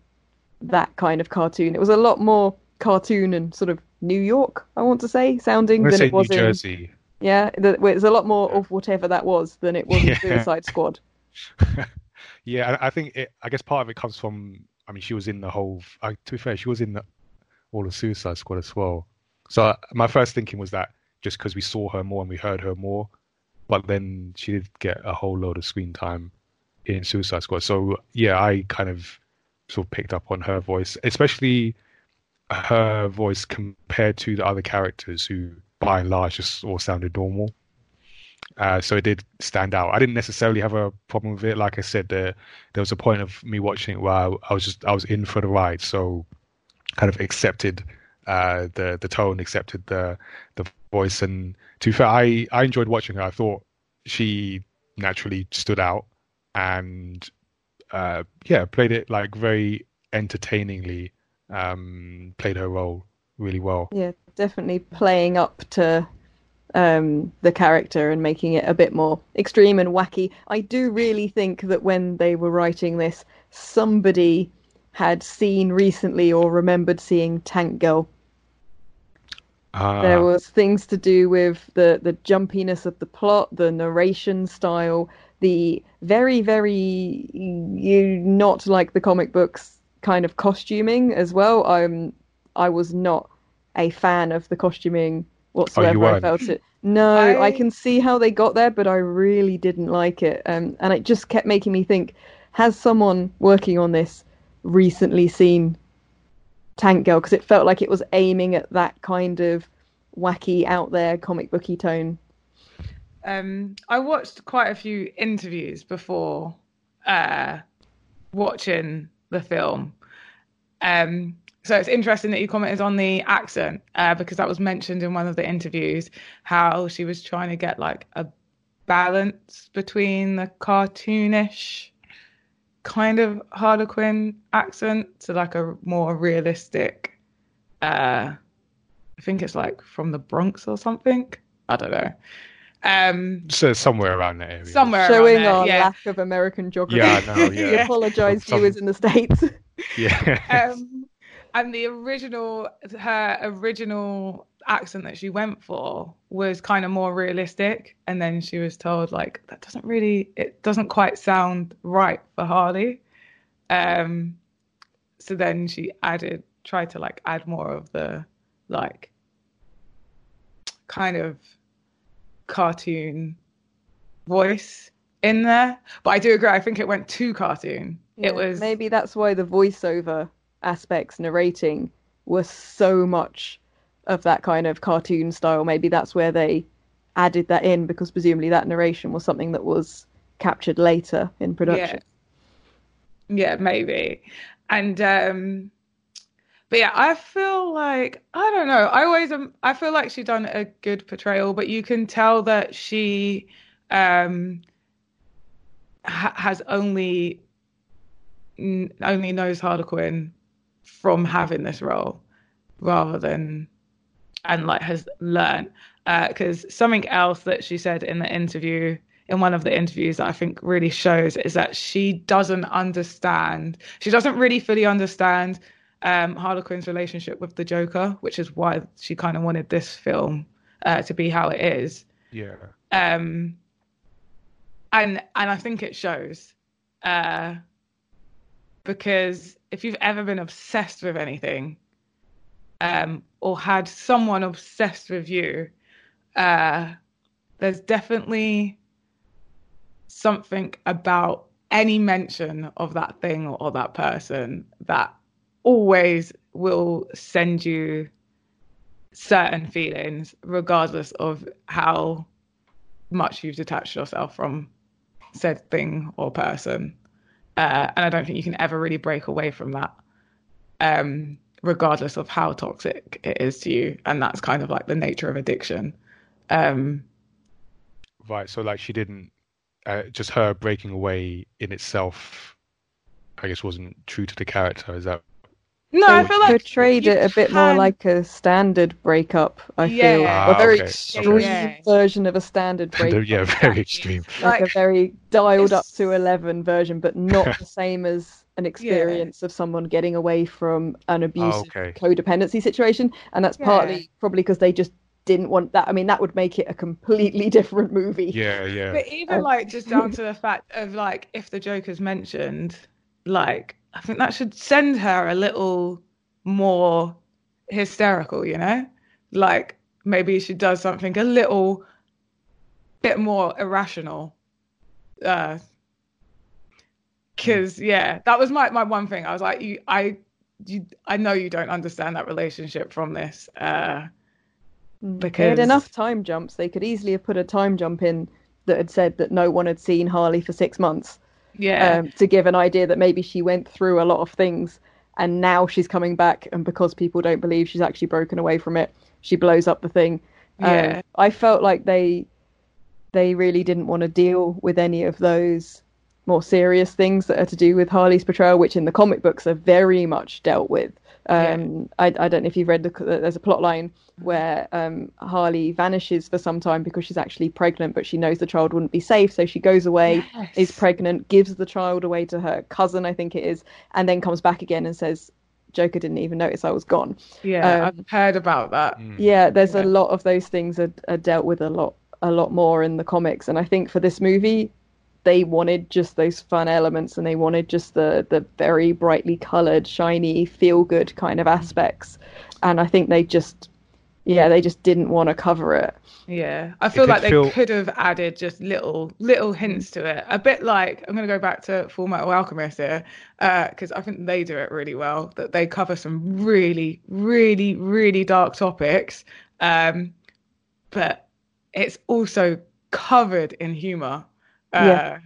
that kind of cartoon. It was a lot more cartoon and sort of New York, I want to say, sounding I'm going to than say it was New in Jersey. yeah. The, it's a lot more of whatever that was than it was in Suicide Squad. Yeah, I I think it, I guess part of it comes from. I mean, she was in the whole. Uh, to be fair, she was in the, all of Suicide Squad as well. So uh, my first thinking was that just because we saw her more and we heard her more, but then she did get a whole load of screen time in Suicide Squad. So yeah, I kind of sort of picked up on her voice, especially her voice compared to the other characters who, by and large, just all sounded normal. Uh, so it did stand out. I didn't necessarily have a problem with it. Like I said, there there was a point of me watching it where I, I was just I was in for the ride, so kind of accepted uh, the the tone, accepted the the voice, and to fair, I I enjoyed watching her. I thought she naturally stood out, and uh, yeah, played it like very entertainingly. Um, played her role really well. Yeah, definitely playing up to um, the character and making it a bit more extreme and wacky. I do really think that when they were writing this, somebody had seen recently or remembered seeing Tank Girl. Uh, There was things to do with the the jumpiness of the plot, the narration style, the very very you not like the comic books kind of costuming as well. I'm I was not a fan of the costuming whatsoever. I felt it. No, I... I- can see how they got there, but I really didn't like it. Um, and it just kept making me think: Has someone working on this recently seen Tank Girl? Because it felt like it was aiming at that kind of wacky, out there, comic booky tone. Um, I watched quite a few interviews before uh, watching the film, um, so it's interesting that you commented on the accent uh, because that was mentioned in one of the interviews how she was trying to get like a balance between the cartoonish kind of Harley Quinn accent to like a more realistic. Uh, I think it's like from the Bronx or something. I don't know. Um, So somewhere around that area. somewhere Showing around there, our yeah. lack of American geography. Yeah, I know, we yeah. apologise, Some- viewers in the States. Yeah. um, and the original, her original accent that she went for was kind of more realistic, and then she was told like that doesn't really, it doesn't quite sound right for Harley. Um, so then she added, tried to like add more of the like kind of cartoon voice in there. But I do agree. I think it went too cartoon. Yeah, it was maybe that's why the voiceover aspects narrating were so much of that kind of cartoon style. Maybe that's where they added that in because presumably that narration was something that was captured later in production. Yeah, maybe. And um but yeah, I feel like I don't know. I always um, I feel like she done a good portrayal, but you can tell that she um ha- has only n- only knows Harley Quinn from having this role rather than and like has learned because something else that she said in the interview in one of the interviews that I think really shows is that she doesn't understand she doesn't really fully understand um, Harley Quinn's relationship with the Joker which is why she kind of wanted this film uh, to be how it is yeah. um, and and I think it shows uh, because if you've ever been obsessed with anything um, or had someone obsessed with you, uh, there's definitely something about any mention of that thing or that person that always will send you certain feelings, regardless of how much you've detached yourself from said thing or person. Uh, and I don't think you can ever really break away from that, um, regardless of how toxic it is to you. And that's kind of like the nature of addiction. Um, Right. So like she didn't uh, just her breaking away in itself I guess wasn't true to the character, is that no, They I feel like portrayed you it a bit more like a standard breakup. I Yeah. feel Ah, a very okay. extreme Yeah. version of a standard breakup. yeah, very extreme. like, Like- a very dialed up to 11 version, but not the same as an experience of someone getting away from an abusive okay. codependency situation. And that's partly probably because they just didn't want that. I mean, that would make it a completely different movie. Yeah, yeah. But even Um, like just down to the fact of like if the Joker's mentioned, like I think that should send her a little more hysterical, you know? Like maybe she does something a little bit more irrational. Uh cause yeah, that was my, my one thing. I was like, you I you I know you don't understand that relationship from this. Uh because They had enough time jumps. They could easily have put a time jump in that had said that no one had seen Harley for six months. Yeah. um, to give an idea that maybe she went through a lot of things and now she's coming back and because people don't believe she's actually broken away from it she blows up the thing Um, Yeah. i felt like they they really didn't want to deal with any of those more serious things that are to do with harley's portrayal which in the comic books are very much dealt with um, I, I don't know if you've read the there's a plot line where um, Harley vanishes for some time because she's actually pregnant, but she knows the child wouldn't be safe, so she goes away is pregnant, gives the child away to her cousin, I think it is, and then comes back again and says, Joker didn't even notice I was gone. Yeah, Um, I've heard about that. Mm. Yeah, there's Yeah. a lot of those things are, are dealt with a lot a lot more in the comics. And I think for this movie, they wanted just those fun elements and they wanted just the the very brightly coloured, shiny, feel good kind of aspects. And I think they just yeah, they just didn't want to cover it. Yeah, I feel like they feel- could have added just little little hints to it. A bit like I'm going to go back to Full Metal Alchemist here because I think they do it really well. That they cover some really, really, really dark topics, um, but it's also covered in humor. Uh, Yeah.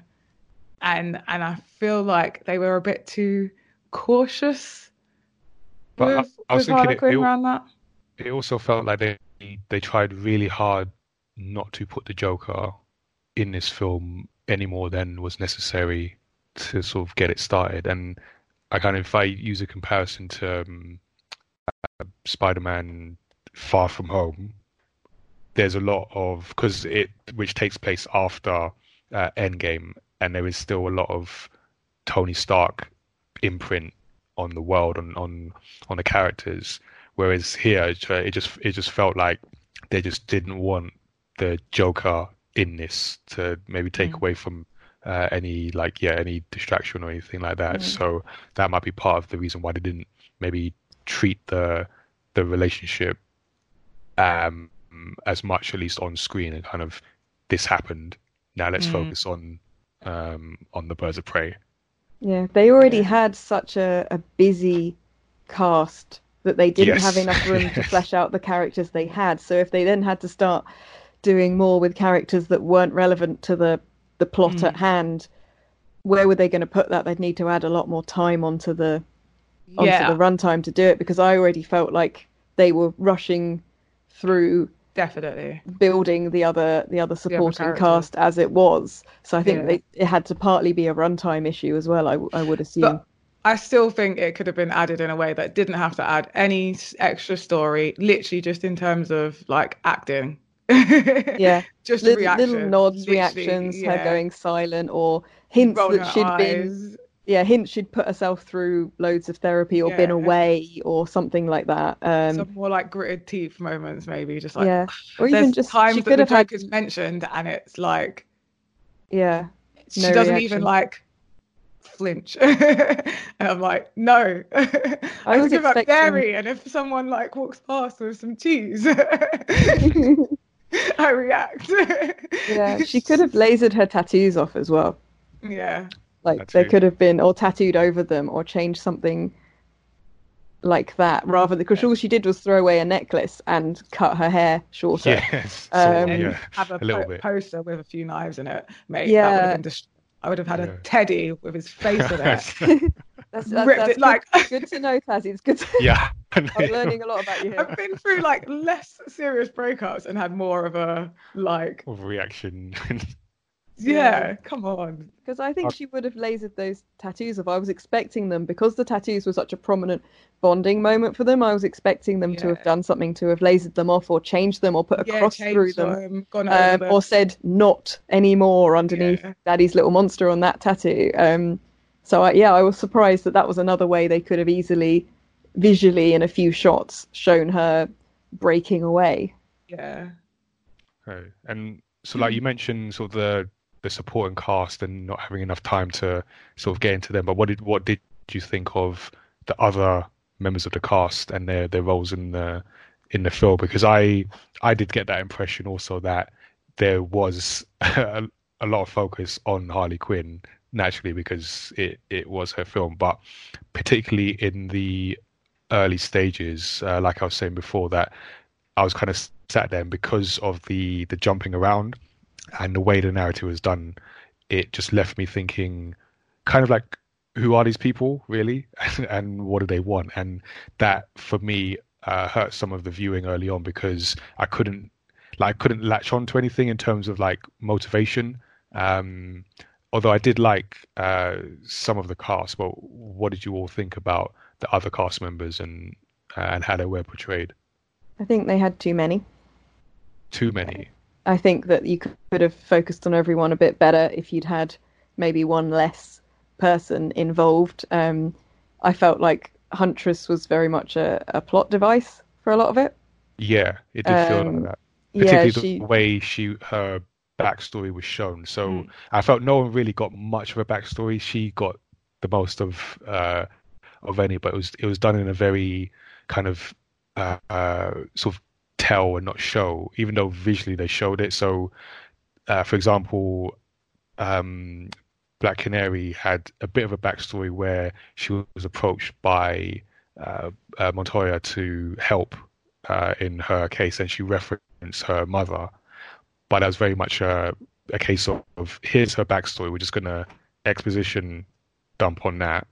and and I feel like they were a bit too cautious But I- with, I was with thinking Harley it- Quinn it- around that. It also felt like they they tried really hard not to put the Joker in this film any more than was necessary to sort of get it started. And I kind of, if I use a comparison to um, uh, Spider-Man Far From Home, there's a lot of because it which takes place after uh, Endgame, and there is still a lot of Tony Stark imprint on the world on on on the characters. Whereas here, it just it just felt like they just didn't want the Joker in this to maybe take Mm. away from uh, any like yeah any distraction or anything like that. Mm. So that might be part of the reason why they didn't maybe treat the the relationship um as much at least on screen and kind of this happened. Now let's Mm. focus on um on the birds of prey. Yeah, they already had such a, a busy cast that they didn't Yes. have enough room to flesh out the characters they had. So if they then had to start doing more with characters that weren't relevant to the the plot Mm. at hand, where were they going to put that? They'd need to add a lot more time onto the onto Yeah, the runtime to do it because I already felt like they were rushing through definitely. building the other the other supporting characters. cast as it was. So I think Yeah. they, it had to partly be a runtime issue as well. I, I would assume. But I still think it could have been added in a way that didn't have to add any extra story, literally just in terms of like acting. yeah, just little, reaction. little nods, literally, reactions, her yeah. going silent, or hints Rolling that her she'd been yeah hints she'd put herself through loads of therapy or been away or something like that. Um, Some more like gritted teeth moments, maybe just like yeah, or even just times she that could the have had Joker's mentioned, and it's like yeah she No doesn't reaction. even like flinch, and I'm like, no, I, I would was give up expecting- dairy, and if someone like walks past with some cheese, I react. yeah she could have lasered her tattoos off as well. yeah, Like That they could have been or tattooed over them or changed something like that rather because all she did was throw away a necklace and cut her hair shorter. Yes, Um, yeah. have a, a little po- bit. poster with a few knives in it, mate. Yeah. that would have been dis- I would have had Yeah. a teddy with his face on it. That's, that's, Ripped that's it like good, good to know, Tazzy. It's good. To, yeah. I'm learning a lot about you here. I've been through like less serious breakups and had more of a like, Of reaction. Yeah, Yeah. come on. Because I think she would have lasered those tattoos if I was expecting them because the tattoos were such a prominent bonding moment for them. I was expecting them to have done something to have lasered them off or changed them or put a yeah, cross through them. them, gone over um, them. or said not anymore underneath Yeah. daddy's little monster on that tattoo um so I, yeah i was surprised that that was another way they could have easily visually in a few shots shown her breaking away yeah, Okay. And so, like you mentioned, sort of the the supporting cast and not having enough time to sort of get into them. But what did what did you think of the other members of the cast and their their roles in the in the film? Because I I did get that impression also that there was a, a lot of focus on Harley Quinn naturally because it it was her film, but particularly in the early stages, uh, like I was saying before, that I was kind of sat there because of the the jumping around and the way the narrative was done, it just left me thinking, kind of like, who are these people really, and what do they want? And that for me uh, hurt some of the viewing early on because I couldn't like I couldn't latch on to anything in terms of like motivation. Um, although I did like uh, some of the cast. Well, what did you all think about the other cast members and uh, and how they were portrayed? i think they had too many Too many. I think that you could have focused on everyone a bit better if you'd had maybe one less person involved um i felt like huntress was very much a, a plot device for a lot of it Yeah, it did feel Um, like that. yeah Particularly she the way she her backstory was shown. So Mm. I felt no one really got much of a backstory. She got the most of uh, of any, but it was it was done in a very kind of uh, uh, sort of tell and not show, even though visually they showed it. So, uh, for example, um, Black Canary had a bit of a backstory where she was approached by uh, uh, Montoya to help uh, in her case, and she referenced her mother. But that was very much a, a case of, of here's her backstory. We're just going to exposition dump on that,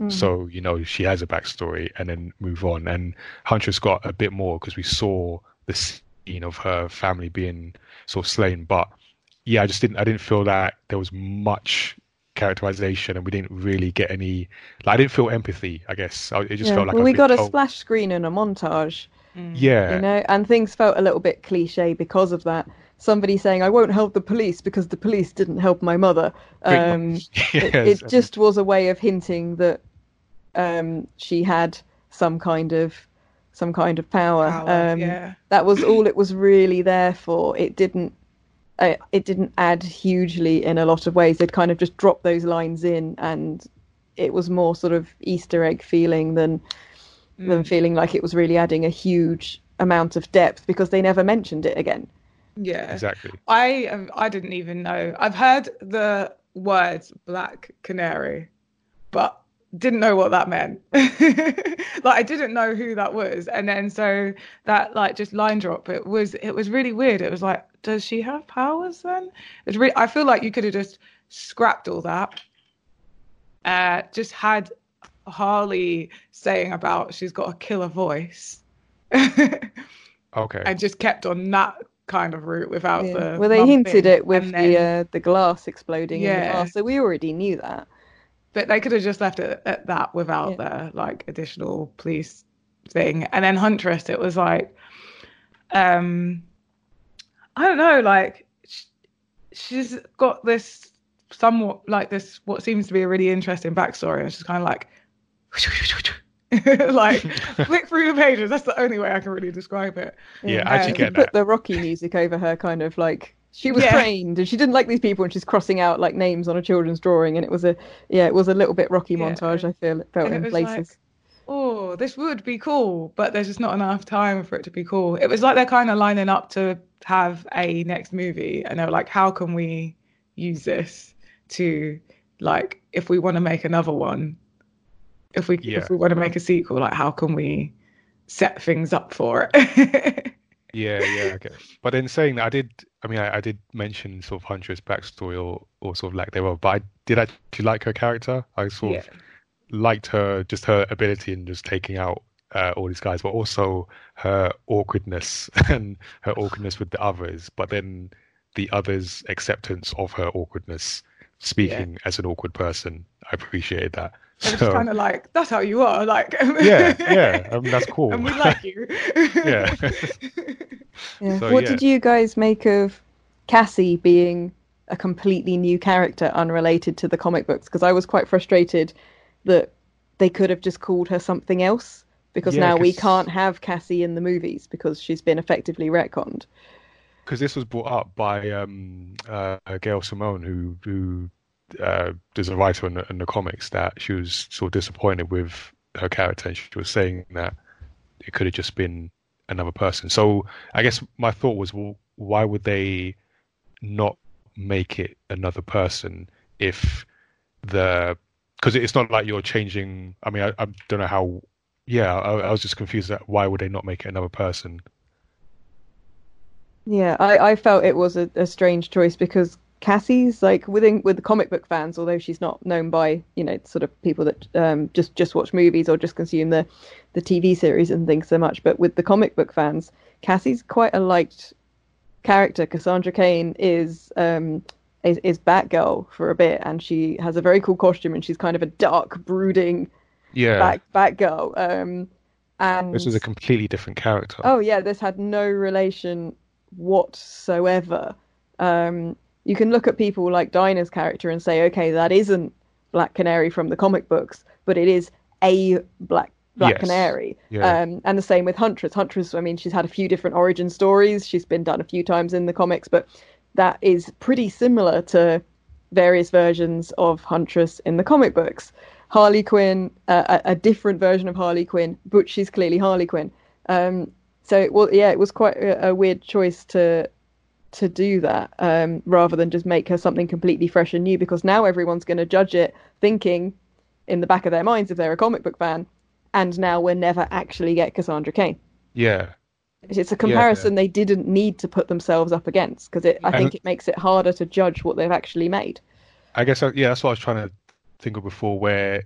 Mhm. So you know she has a backstory, and then move on. And Huntress got a bit more because we saw the scene of her family being sort of slain. But yeah, I just didn't. I didn't feel that there was much characterization, and we didn't really get any. Like, I didn't feel empathy. I guess I, it just Yeah. felt like well, we got a told- splash screen and a montage, Yeah, you know, and things felt a little bit cliche because of that. Somebody saying, "I won't help the police because the police didn't help my mother." Um, much. it, it just was a way of hinting that um, she had some kind of some kind of power. Power, um, yeah. That was all it was really there for. It didn't. Uh, it didn't add hugely in a lot of ways. They'd kind of just dropped those lines in, and it was more sort of Easter egg feeling than than feeling like it was really adding a huge amount of depth because they never mentioned it again. Yeah. exactly. I um, I didn't even know. I've heard the words black canary, but didn't know what that meant. like I didn't know who that was, and then so that like just line drop. It was it was really weird. It was like, does she have powers then? It's really. I feel like you could have just scrapped all that. Uh, just had Harley saying about she's got a killer voice. Okay. and just kept on that kind of route without Yeah. the. well, they hinted thing. it with And the uh, the glass exploding in the Yeah. glass, so we already knew that. But they could have just left it at that without the like additional police thing. And then Huntress, it was like, um, I don't know, like sh- she's got this somewhat like this what seems to be a really interesting backstory. And she's kind of like. like flick through the pages. That's the only way I can really describe it. Yeah, I actually get Put the Rocky music over her, kind of like she was Yeah. trained and she didn't like these people, and she's crossing out like names on a children's drawing, and it was a yeah, it was a little bit Rocky Yeah. montage. I feel it felt And it in was places. like, oh, this would be cool, but there's just not enough time for it to be cool. It was like they're kind of lining up to have a next movie, and they were like, how can we use this to, like, if we want to make another one, if we Yeah. if we want to make a sequel, like, how can we set things up for it? Yeah, yeah, okay. But in saying that, I did. I mean, I, I did mention sort of Huntress' backstory or, or sort of lack thereof, but I did actually like her character. I sort Yeah. of liked her, just her ability in just taking out uh, all these guys, but also her awkwardness and her awkwardness with the others. But then the others' acceptance of her awkwardness, speaking as an awkward person, I appreciated that. It was So, kind of like that's how you are, like yeah, yeah, I mean, that's cool. and we like you. Yeah. Yeah. So, what yeah. did you guys make of Cassie being a completely new character unrelated to the comic books? Because I was quite frustrated that they could have just called her something else. Because Yeah, now we can't have Cassie in the movies because she's been effectively retconned. because this was brought up by um, uh, Gail Simone, who who uh, is a writer in the, in the comics, that she was sort of disappointed with her character, and she was saying that it could have just been another person. So I guess my thought was, well, why would they not make it another person if the because it's not like you're changing. I mean, I, I don't know how. Yeah, I, I was just confused that why would they not make it another person? Yeah, I, I felt it was a, a strange choice because Cassie's like within with the comic book fans, although she's not known by you know sort of people that um, just just watch movies or just consume the the TV series and things so much. But with the comic book fans, Cassie's quite a liked character. Cassandra Cain is um, is, is Batgirl for a bit, and she has a very cool costume, and she's kind of a dark, brooding Yeah, Bat Batgirl. Um, and this was a completely different character. Oh yeah, this had no relation whatsoever. Um, you can look at people like Dinah's character and say, okay, that isn't Black Canary from the comic books, but it is a Black Black Yes. Canary. Yeah. Um, and the same with Huntress. Huntress, I mean, she's had a few different origin stories. She's been done a few times in the comics, but that is pretty similar to various versions of Huntress in the comic books. Harley Quinn, uh, a, a different version of Harley Quinn, but she's clearly Harley Quinn. Um, so, well, yeah, it was quite a, a weird choice to to do that um, rather than just make her something completely fresh and new. Because now everyone's going to judge it, thinking in the back of their minds if they're a comic book fan, and now we'll never actually get Cassandra Cain. Yeah, It's a comparison they didn't need to put themselves up against because it, I And- think it makes it harder to judge what they've actually made. I guess uh, yeah, that's what I was trying to think of before. Where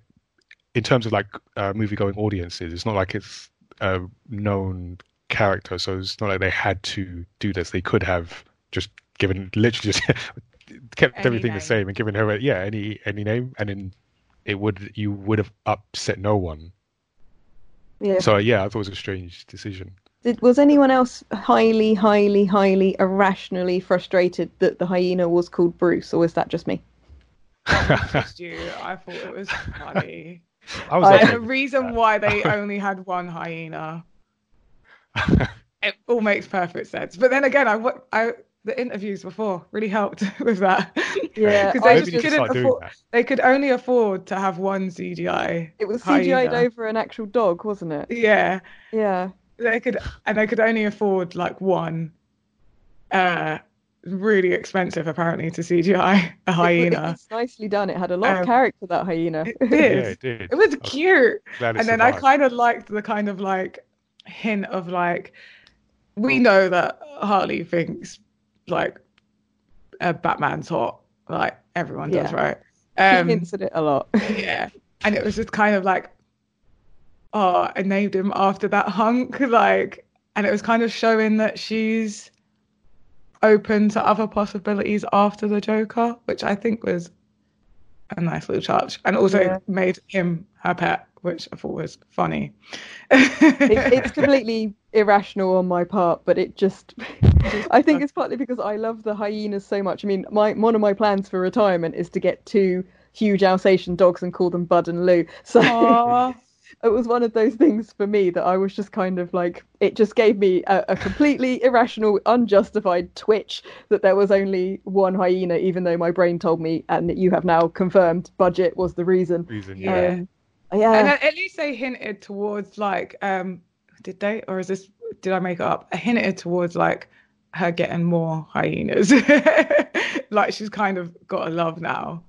in terms of like uh, movie going audiences, it's not like it's a known character, so it's not like they had to do this. They could have just given literally just kept Any everything name. the same and given her a, yeah any any name, and then it would you would have upset no one. Yeah. So yeah, I thought it was a strange decision. Did, was anyone else highly, highly, highly irrationally frustrated that the hyena was called Bruce, or is that just me? Just you. I thought it was funny. I was I- and okay the reason that. why they only had one hyena, it all makes perfect sense. But then again, I, I the interviews before really helped with that. Yeah, because they just couldn't afford. They could only afford to have one CGI. It was CGI'd Hyena. over an actual dog, wasn't it? Yeah, Yeah. they could, and they could only afford like one. Uh, really expensive apparently to CGI a It, it hyena. was nicely done. It had a lot Um, of character, that hyena. It Yeah, did. it did. It was I cute. glad it and then I kind of liked the kind of like hint of like we know that Harley thinks like a Batman's hot, like everyone does, Yeah. right? he Um, hints at it a lot. yeah, and it was just kind of like, oh, I named him after that hunk, like, and it was kind of showing that she's open to other possibilities after the Joker, which I think was a nice little touch, and also Yeah. made him her pet, which I thought was funny. it, it's completely irrational on my part, but it just. I think it's partly because I love the hyenas so much. I mean, my one of my plans for retirement is to get two huge Alsatian dogs and call them Bud and Lou. So Aw. it was one of those things for me that I was just kind of like, it just gave me a, a completely irrational, unjustified twitch that there was only one hyena, even though my brain told me, and you have now confirmed, budget was the reason. reason. Yeah. yeah. Yeah, And at, least they hinted towards like, um, did they, or is this, did I make it up? I hinted towards like her getting more hyenas. like she's kind of got a love now.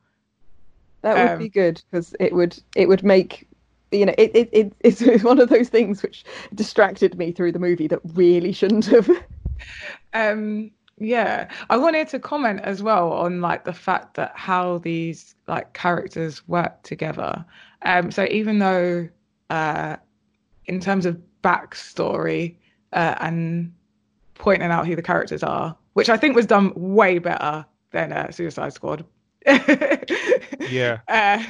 that would um, be good because it would it would make you know it, it, it it's it's one of those things which distracted me through the movie that really shouldn't have. Um, yeah, I wanted to comment as well on like the fact that how these like characters work together. Um, so even though, uh, in terms of backstory uh, and pointing out who the characters are, which I think was done way better than uh, Suicide Squad. Yeah. Uh,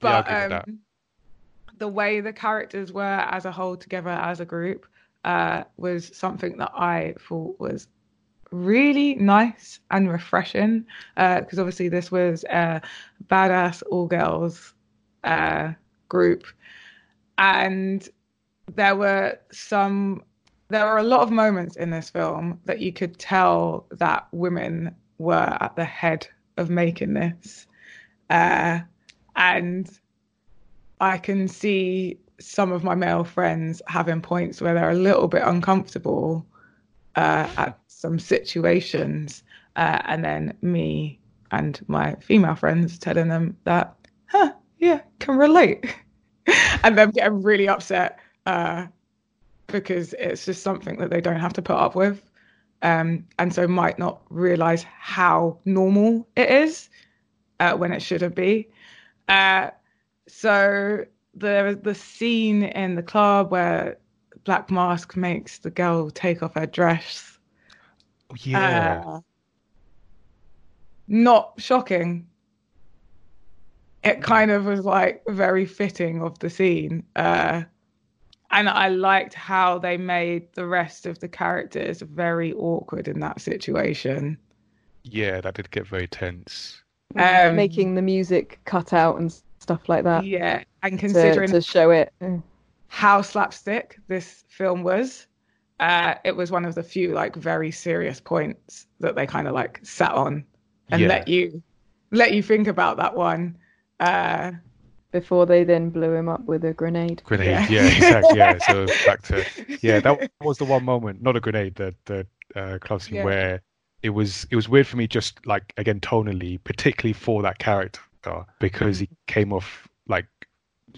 but I'll give you that. um, the way the characters were as a whole together as a group uh, was something that I thought was really nice and refreshing. Because obviously, this was a badass all girls uh, group, and there were some. There were a lot of moments in this film that you could tell that women were at the head of making this. Uh, and I can see some of my male friends having points where they're a little bit uncomfortable uh, at some situations, uh, and then me and my female friends telling them that, huh, yeah, can relate, and them getting really upset uh, because it's just something that they don't have to put up with, um, and so might not realize how normal it is uh, when it should have been. Uh, so the the scene in the club where Black Mask makes the girl take off her dress. Yeah. uh, not shocking. It kind of was like very fitting of the scene. Uh, and I liked how they made the rest of the characters very awkward in that situation. yeah, that did get very tense. Um, Making the music cut out and stuff like that Yeah, and to, considering to show it. how slapstick this film was, uh, it was one of the few like very serious points that they kind of like sat on and Yeah. let you let you think about that one. Uh, Before they then blew him up with a grenade. Grenade. Yeah. Yeah, exactly. Yeah. So back to yeah, that was the one moment, not a grenade, the the uh, club scene Yeah. where it was it was weird for me, just like again tonally, particularly for that character because he came off like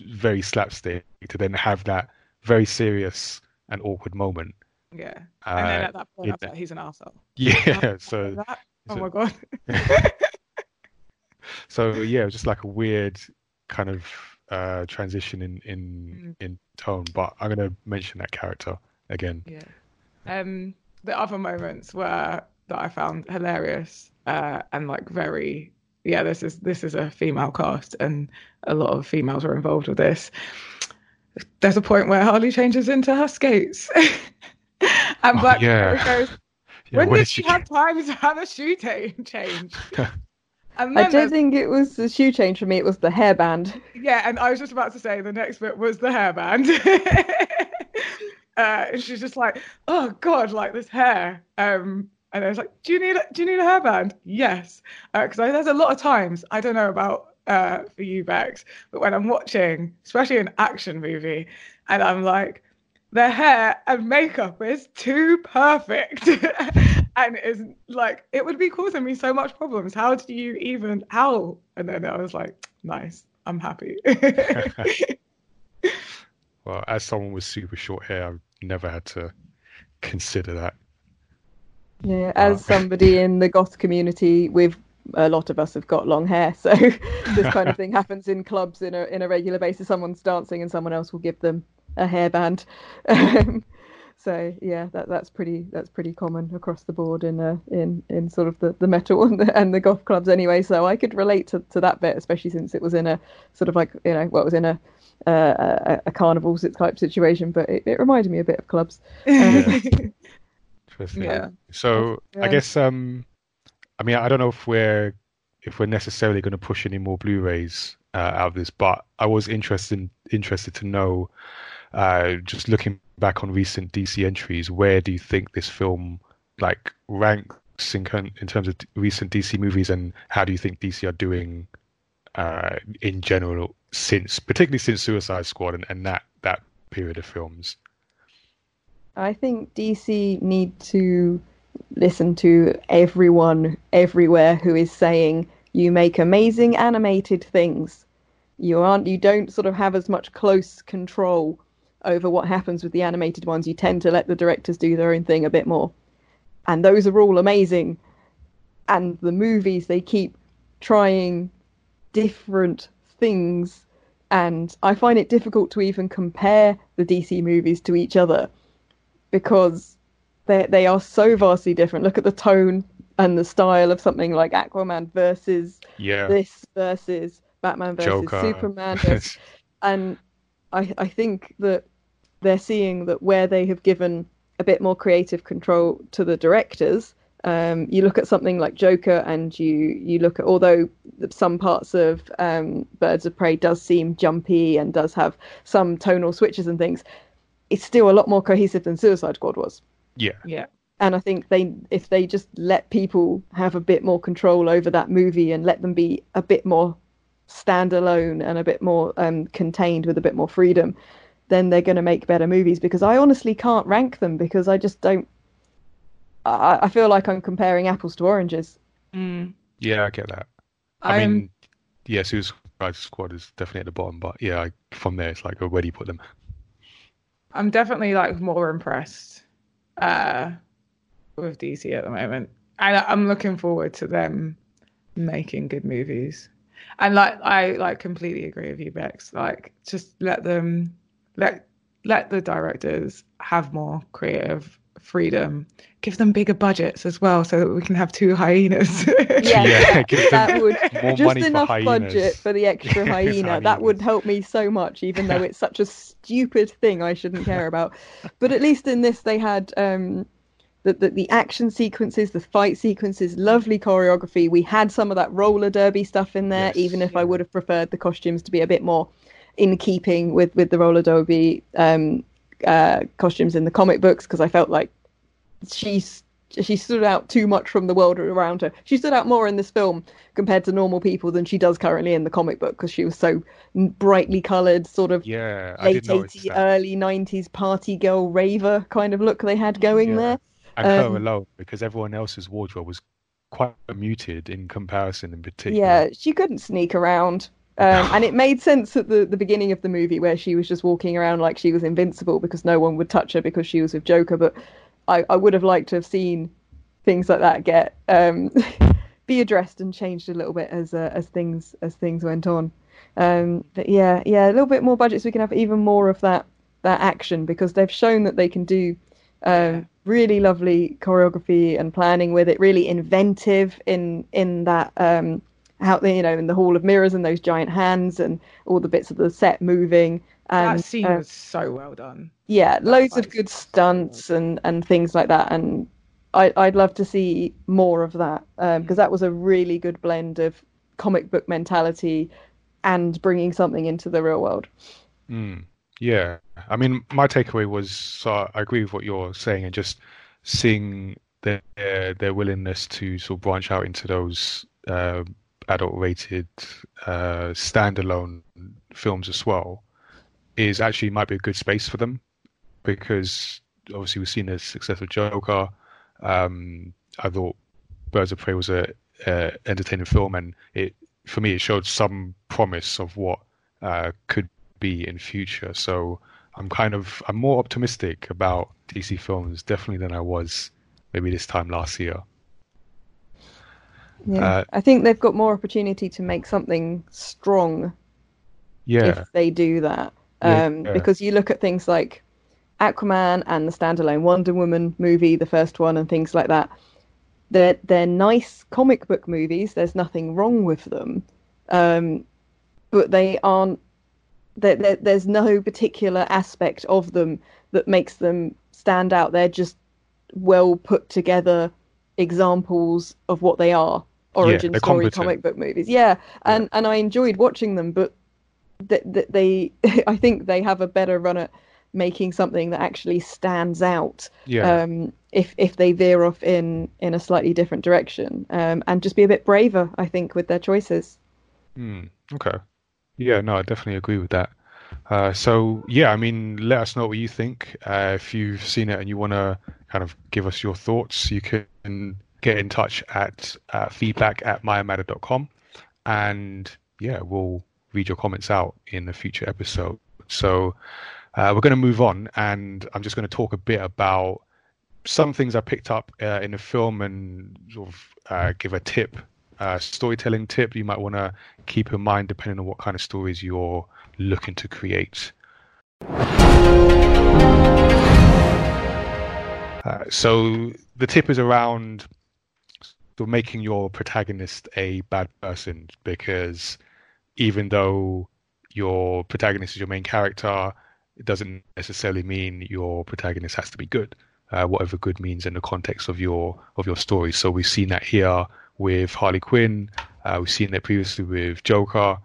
very slapstick to then have that very serious and awkward moment. yeah, and then Uh, at that point, I was yeah. like, he's an asshole. yeah. So That? Oh my god. so yeah, it was just like a weird kind of uh, transition in in Mm. in tone, but I'm gonna mention that character again. Yeah. Um, the other moments were that I found hilarious uh, and like very yeah. This is this is a female cast and a lot of females were involved with this. There's a point where Harley changes into her skates, and Oh, Black yeah. Goes, Yeah, "When did she have time to have a shoe change?" And I don't think it was the shoe change for me. It was the hairband. Yeah, and I was just about to say the next bit was the hairband. uh, and she's just like, "Oh God, like this hair." Um, and I was like, "Do you need a, do you need a hairband?" Yes, because there's a lot of times I don't know about uh, for you, Bex, but when I'm watching, especially an action movie, and I'm like, their hair and makeup is too perfect. and it's like it would be causing me so much problems. How do you even how? And then I was like, nice, I'm happy. Well, as someone with super short hair, I've never had to consider that. Yeah, as Wow. somebody in the goth community, we've a lot of us have got long hair, so this kind of thing happens in clubs in a in a regular basis. Someone's dancing and someone else will give them a hairband. Um, so yeah, that that's pretty that's pretty common across the board in uh, in in sort of the, the metal and the, and the goth clubs anyway. So I could relate to, to that bit, especially since it was in a sort of like you know what was in a uh, a, a carnival type situation, but it, it reminded me a bit of clubs. Interesting. Yeah. So I guess um, I mean I don't know if we're if we're necessarily going to push any more Blu-rays uh, out of this, but I was interested interested to know, uh, just looking back on recent DC entries, where do you think this film like ranks in in terms of recent DC movies, and how do you think DC are doing uh, in general since, particularly since Suicide Squad and, and that that period of films? I think DC need to listen to everyone everywhere who is saying you make amazing animated things. You aren't you don't sort of have as much close control over what happens with the animated ones. You tend to let the directors do their own thing a bit more. And those are all amazing. And the movies they keep trying different things and I find it difficult to even compare the DC movies to each other because they they are so vastly different. Look at the tone and the style of something like Aquaman versus Yeah, this versus Batman versus Joker. Superman, and I I think that they're seeing that where they have given a bit more creative control to the directors. Um, you look at something like Joker, and you you look at although some parts of um, Birds of Prey does seem jumpy and does have some tonal switches and things, it's still a lot more cohesive than Suicide Squad was yeah. yeah. and I think they if they just let people have a bit more control over that movie and let them be a bit more standalone and a bit more um, contained with a bit more freedom, then they're going to make better movies. Because I honestly can't rank them because I just don't. I, I feel like I'm comparing apples to oranges. Mm. Yeah, I get that. I I'm mean, yeah, Suicide Squad is definitely at the bottom, but yeah, from there it's like where do you put them? I'm definitely like more impressed uh, with DC at the moment, and I'm looking forward to them making good movies. And like I like completely agree with you, Bex. Like just let them let let the directors have more creative freedom. Give them bigger budgets as well, so that we can have two hyenas. Yeah, Yeah, give them that would More just money for enough hyenas. budget for the extra hyena. That would help me so much, even though it's such a stupid thing I shouldn't care about. But at least in this, they had um, the, the the action sequences, the fight sequences, lovely choreography. We had some of that roller derby stuff in there, Yes. even if I would have preferred the costumes to be a bit more in keeping with with the roller derby um, uh, costumes in the comic books, because I felt like she's she stood out too much from the world around her. She stood out more in this film compared to normal people than she does currently in the comic book because she was so brightly coloured, sort of Yeah, late 80s, early 90s party girl raver kind of look they had going Yeah. there. and her um, alone, because everyone else's wardrobe was quite muted in comparison, in particular. Yeah, she couldn't sneak around. Um, and it made sense at the, the beginning of the movie where she was just walking around like she was invincible because no one would touch her because she was with Joker. But I, I would have liked to have seen things like that get um, be addressed and changed a little bit as uh, as things as things went on. Um, but yeah, yeah, a little bit more budget so we can have even more of that that action because they've shown that they can do um, really lovely choreography and planning with it. Really inventive in in that um, there, you know in the Hall of Mirrors and those giant hands and all the bits of the set moving. And, that scene uh, was so well done. yeah, loads of good was so stunts and, and things like that. And I, I'd love to see more of that because that was a really good blend of comic book mentality and bringing something into the real world. Mm, yeah, I mean, my takeaway was so I agree with what you're saying, and just seeing their their willingness to sort of branch out into those uh, adult-rated uh, standalone films as well is actually might be a good space for them because obviously we've seen the success of Joker. Um, I thought Birds of Prey was a, a entertaining film, and it for me it showed some promise of what uh, could be in future. So I'm kind of I'm more optimistic about DC films definitely than I was maybe this time last year. Yeah, Uh, I think they've got more opportunity to make something strong Yeah, if they do that. Um, yeah. Because you look at things like Aquaman and the standalone Wonder Woman movie, the first one, and things like that. They're they're nice comic book movies. There's nothing wrong with them, um, but they aren't. There, there, there's no particular aspect of them that makes them stand out. They're just well put together examples of what they are origin they're story competent. comic book movies. Yeah, and and I enjoyed watching them, but th- th- they I think they have a better run at making something that actually stands out yeah, um, if if they veer off in in a slightly different direction um, and just be a bit braver. I think with their choices. Hmm, okay. Yeah, no, I definitely agree with that. Uh, so yeah, I mean, let us know what you think. Uh, if you've seen it and you want to kind of give us your thoughts, you can get in touch at uh, feedback at myamatter.com and yeah, we'll read your comments out in a future episode. So uh, we're going to move on, and I'm just going to talk a bit about some things I picked up uh, in the film and sort of uh, give a tip, uh, storytelling tip you might want to keep in mind depending on what kind of stories you're looking to create. Uh, so the tip is around of making your protagonist a bad person because even though your protagonist is your main character, it doesn't necessarily mean your protagonist has to be good. Uh, whatever good means in the context of your of your story. So we've seen that here with Harley Quinn. Uh, we've seen that previously with Joker,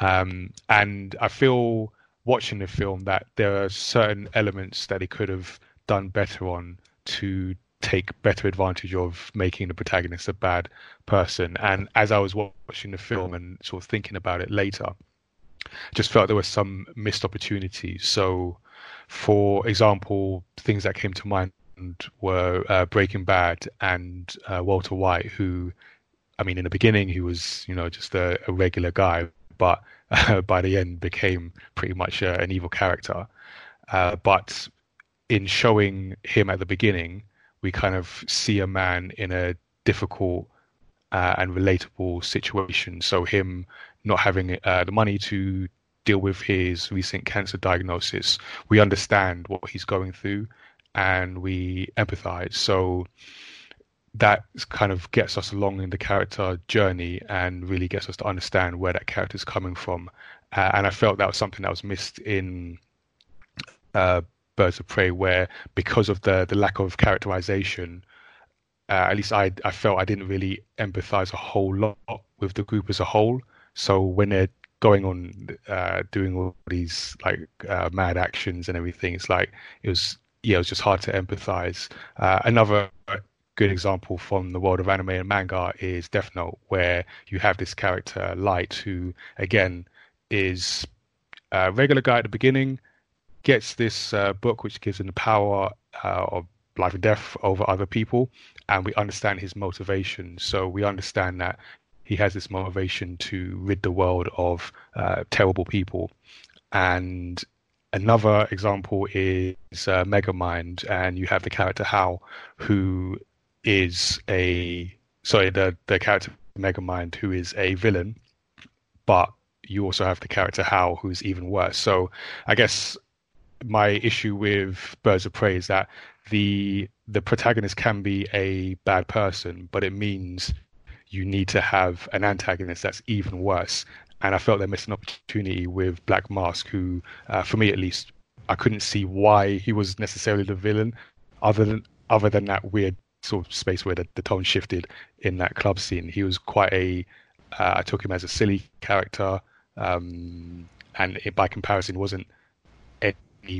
um, and I feel watching the film that there are certain elements that they could have done better on to take better advantage of making the protagonist a bad person. And as I was watching the film and sort of thinking about it later, just felt there were some missed opportunities. So, for example, things that came to mind were uh, Breaking Bad and uh, Walter White, who, I mean, in the beginning he was, you know, just a, a regular guy, but uh, by the end became pretty much uh, an evil character. Uh, but in showing him at the beginning, we kind of see a man in a difficult uh, and relatable situation. So him not having uh, the money to deal with his recent cancer diagnosis, we understand what he's going through, and we empathize. So that kind of gets us along in the character journey and really gets us to understand where that character is coming from. Uh, and I felt that was something that was missed in uh, Birds of Prey, where because of the the lack of characterization, uh, at least I I felt I didn't really empathize a whole lot with the group as a whole. So when they're going on uh, doing all these like uh, mad actions and everything, it's like it was yeah, it was just hard to empathize. Uh, another good example from the world of anime and manga is Death Note, where you have this character Light, who again is a regular guy at the beginning, gets this uh, book which gives him the power uh, of life and death over other people, and we understand his motivation. So we understand that he has this motivation to rid the world of uh, terrible people. And another example is uh, Megamind, and you have the character Hal, who is a sorry the the character Megamind, who is a villain, but you also have the character Hal, who's even worse. So I guess my issue with Birds of Prey is that the the protagonist can be a bad person, but it means you need to have an antagonist that's even worse. And I felt they missed an opportunity with Black Mask, who, uh, for me at least, I couldn't see why he was necessarily the villain, other than other than that weird sort of space where the, the tone shifted in that club scene. He was quite a. Uh, I took him as a silly character, um, and it, by comparison, wasn't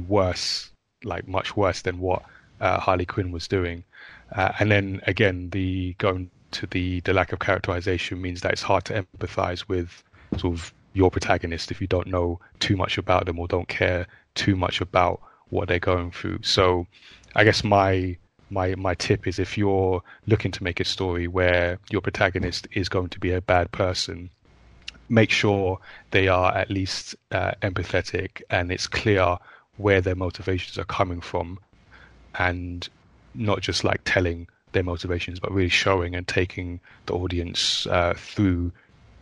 worse, like much worse than what uh, Harley Quinn was doing. Uh, and then again, the going to the the lack of characterization means that it's hard to empathize with sort of your protagonist if you don't know too much about them or don't care too much about what they're going through. So, I guess my my my tip is if you're looking to make a story where your protagonist is going to be a bad person, make sure they are at least uh, empathetic and it's clear where their motivations are coming from, and not just like telling their motivations, but really showing and taking the audience uh, through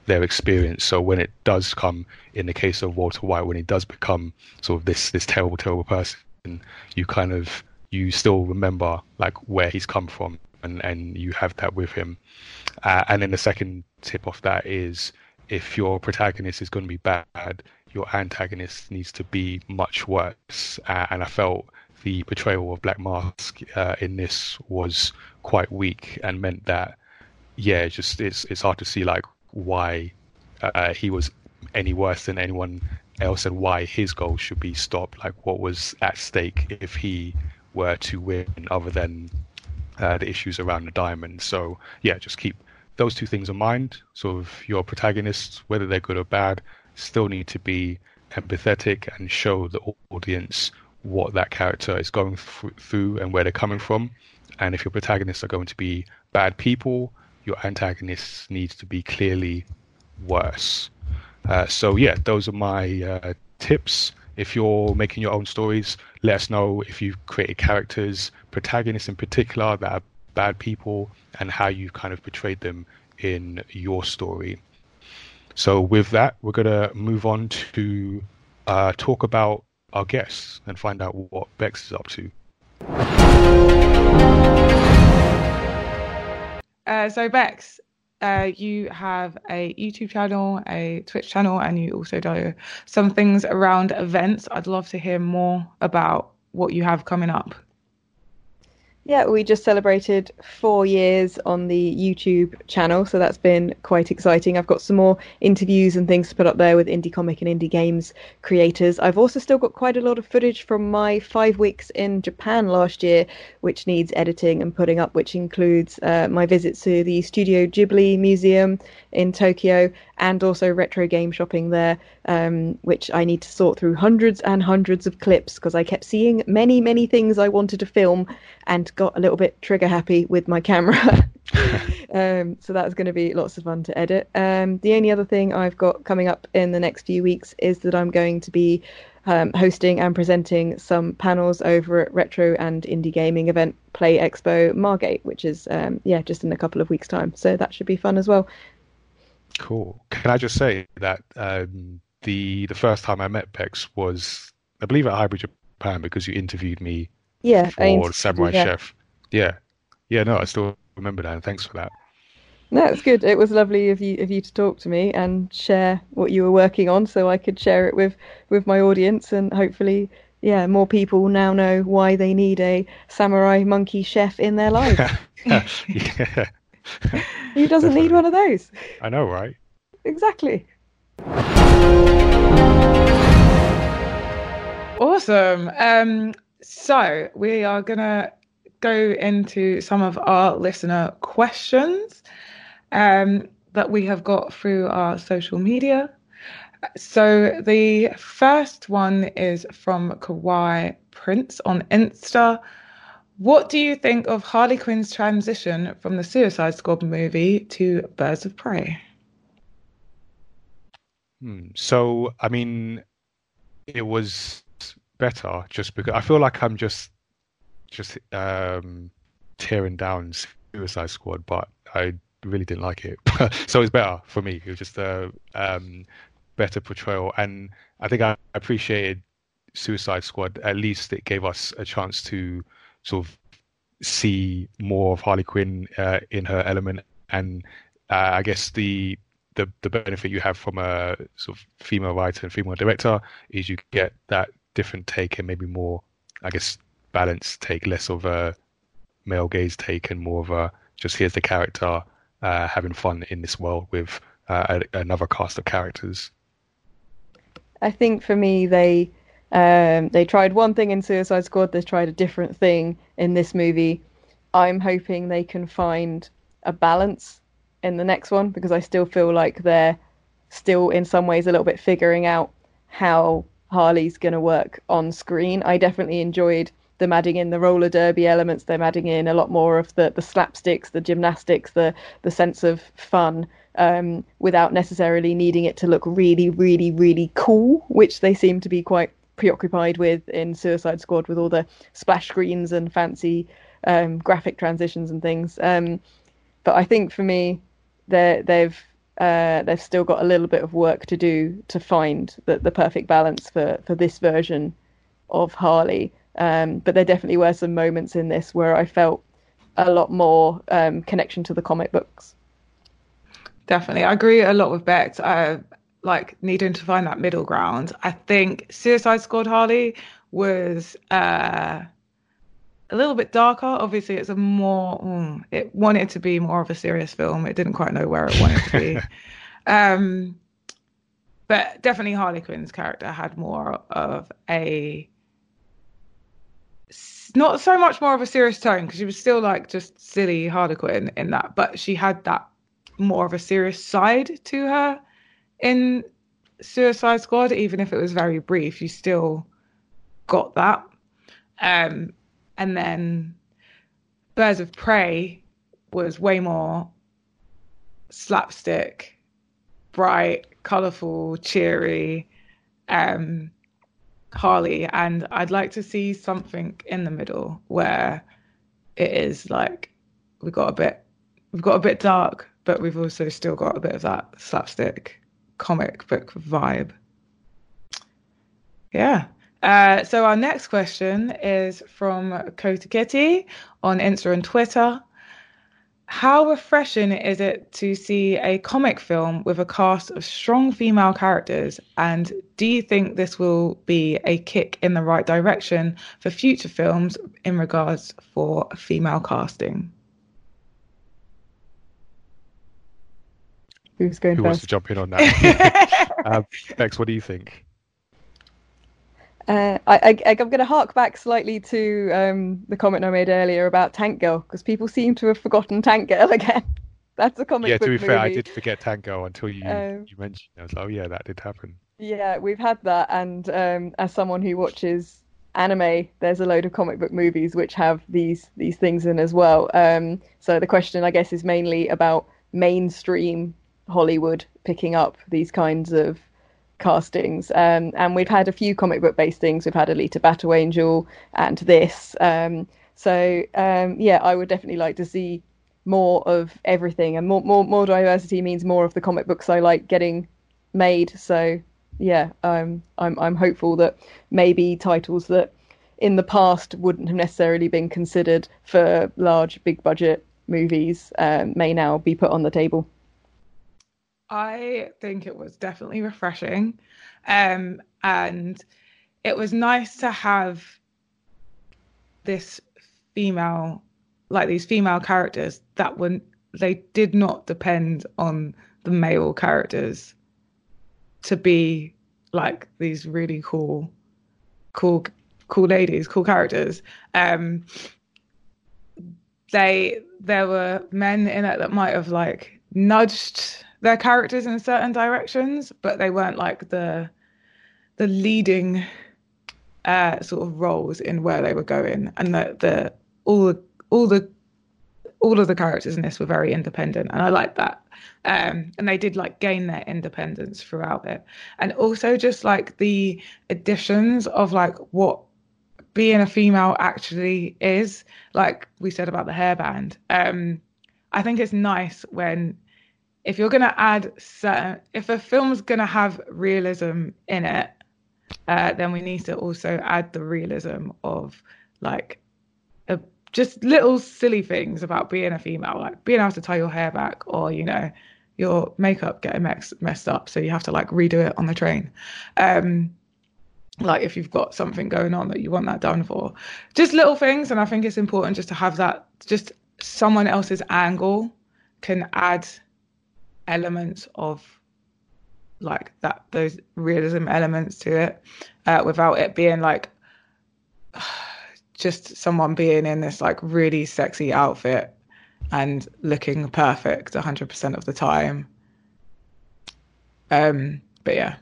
their experience. So when it does come, in the case of Walter White, when he does become sort of this this terrible, terrible person, you kind of you still remember like where he's come from, and and you have that with him. Uh, and then the second tip off that is if your protagonist is going to be bad, your antagonist needs to be much worse. Uh, and I felt the portrayal of Black Mask uh, in this was quite weak and meant that yeah, just it's it's hard to see like why uh, he was any worse than anyone else and why his goal should be stopped. Like what was at stake if he were to win, other than uh, the issues around the diamond. So yeah, just keep those two things in mind. Sort of your protagonists, whether they're good or bad, still need to be empathetic and show the audience what that character is going through and where they're coming from. And if your protagonists are going to be bad people, your antagonists needs to be clearly worse. Uh, so yeah, those are my uh, tips. If you're making your own stories, let us know if you've created characters, protagonists in particular, that are bad people, and how you've kind of portrayed them in your story. So with that, we're going to move on to uh, talk about our guests and find out what Bex is up to. Uh, so Bex, uh, you have a YouTube channel, a Twitch channel, and you also do some things around events. I'd love to hear more about what you have coming up. Yeah, we just celebrated four years on the YouTube channel, so that's been quite exciting. I've got some more interviews and things to put up there with indie comic and indie games creators. I've also still got quite a lot of footage from my five weeks in Japan last year, which needs editing and putting up, which includes uh, my visits to the Studio Ghibli Museum in Tokyo and also retro game shopping there, um, which I need to sort through hundreds and hundreds of clips because I kept seeing many, many things I wanted to film and got a little bit trigger happy with my camera. um, so that's going to be lots of fun to edit. Um, the only other thing I've got coming up in the next few weeks is that I'm going to be um, hosting and presenting some panels over at Retro and Indie Gaming event Play Expo Margate, which is um, yeah just in a couple of weeks' time. So that should be fun as well. Cool. Can I just say that um, the the first time I met Bex was I believe at Hyper Japan because you interviewed me yeah, for Samurai yeah. Chef. Yeah, yeah. No, I still remember that. And thanks for that. No, it's good. It was lovely of you of you to talk to me and share what you were working on, so I could share it with with my audience, and hopefully, yeah, more people now know why they need a samurai monkey chef in their life. yeah. Who doesn't Definitely. need one of those? I know, right? Exactly. Awesome. Um, so we are gonna go into some of our listener questions um, that we have got through our social media. So the first one is from Kawaii Prince on Insta. What do you think of Harley Quinn's transition from the Suicide Squad movie to Birds of Prey? Hmm. So, I mean, it was better just because I feel like I'm just just um, tearing down Suicide Squad, but I really didn't like it. so it's better for me. It was just a um, better portrayal. And I think I appreciated Suicide Squad. At least it gave us a chance to sort of see more of Harley Quinn uh, in her element, and uh, I guess the the the benefit you have from a sort of female writer and female director is you get that different take and maybe more, I guess, balanced take, less of a male gaze take and more of a just here's the character uh, having fun in this world with uh, another cast of characters. I think for me, they um, they tried one thing in Suicide Squad. They tried a different thing in this movie. I'm hoping they can find a balance in the next one because I still feel like they're still in some ways a little bit figuring out how Harley's going to work on screen. I definitely enjoyed them adding in the roller derby elements. Them adding in a lot more of the the slapsticks, the gymnastics, the the sense of fun, um, without necessarily needing it to look really, really, really cool, which they seem to be quite preoccupied with in Suicide Squad with all the splash screens and fancy um, graphic transitions and things. Um, but I think for me, they've uh, they've still got a little bit of work to do to find the, the perfect balance for, for this version of Harley. Um, but there definitely were some moments in this where I felt a lot more um, connection to the comic books. Definitely, I agree a lot with Bex. I like needing to find that middle ground. I think Suicide Squad Harley was uh, a little bit darker. Obviously, it's a more mm, it wanted to be more of a serious film. It didn't quite know where it wanted to be. um, but definitely Harley Quinn's character had more of a not so much more of a serious tone because she was still like just silly Harley Quinn in that, but she had that more of a serious side to her in Suicide Squad, even if it was very brief. You still got that. Um, and then Birds of Prey was way more slapstick, bright, colourful, cheery. Um, Harley, and I'd like to see something in the middle where it is like we got a bit, we've got a bit dark, but we've also still got a bit of that slapstick comic book vibe. Yeah. Uh, so our next question is from Kota Kitty on Insta and Twitter. How refreshing is it to see a comic film with a cast of strong female characters? And do you think this will be a kick in the right direction for future films in regards for female casting? Who's going Who first? wants to jump in on that? uh, Bex, what do you think? Uh, I, I, am going to hark back slightly to um, the comment I made earlier about Tank Girl because people seem to have forgotten Tank Girl again. That's a comic yeah, to be movie. fair, I did forget Tank Girl until you Um, you mentioned. it. I was like, oh yeah, that did happen. Yeah, we've had that, and um, as someone who watches anime, there's a load of comic book movies which have these these things in as well. Um, so the question, I guess, is mainly about mainstream Hollywood picking up these kinds of castings. Um, and we've had a few comic book based things. We've had Alita Battle Angel and this. Um, so um, yeah, I would definitely like to see more of everything, and more more more diversity means more of the comic books I like getting made. So yeah, um, I'm I'm hopeful that maybe titles that in the past wouldn't have necessarily been considered for large big budget movies um, may now be put on the table. I think it was definitely refreshing. Um, and it was nice to have this female, like these female characters that were, they did not depend on the male characters to be like these really cool, cool, cool ladies, cool characters. Um, they, there were men in it that might have like nudged their characters in certain directions, but they weren't like the the leading uh, sort of roles in where they were going, and the the all the all the all of the characters in this were very independent, and I like that. Um, and they did like gain their independence throughout it, and also just like the additions of like what being a female actually is. Like we said about the hairband, um, I think it's nice when if you're gonna add certain, if a film's gonna have realism in it, uh, then we need to also add the realism of like a, just little silly things about being a female, like being able to tie your hair back, or you know, your makeup getting mess, messed up, so you have to like redo it on the train. Um, like if you've got something going on that you want that done for, just little things, and I think it's important just to have that, just someone else's angle can add elements of like that those realism elements to it uh, without it being like just someone being in this like really sexy outfit and looking perfect 100% of the time. Um but yeah.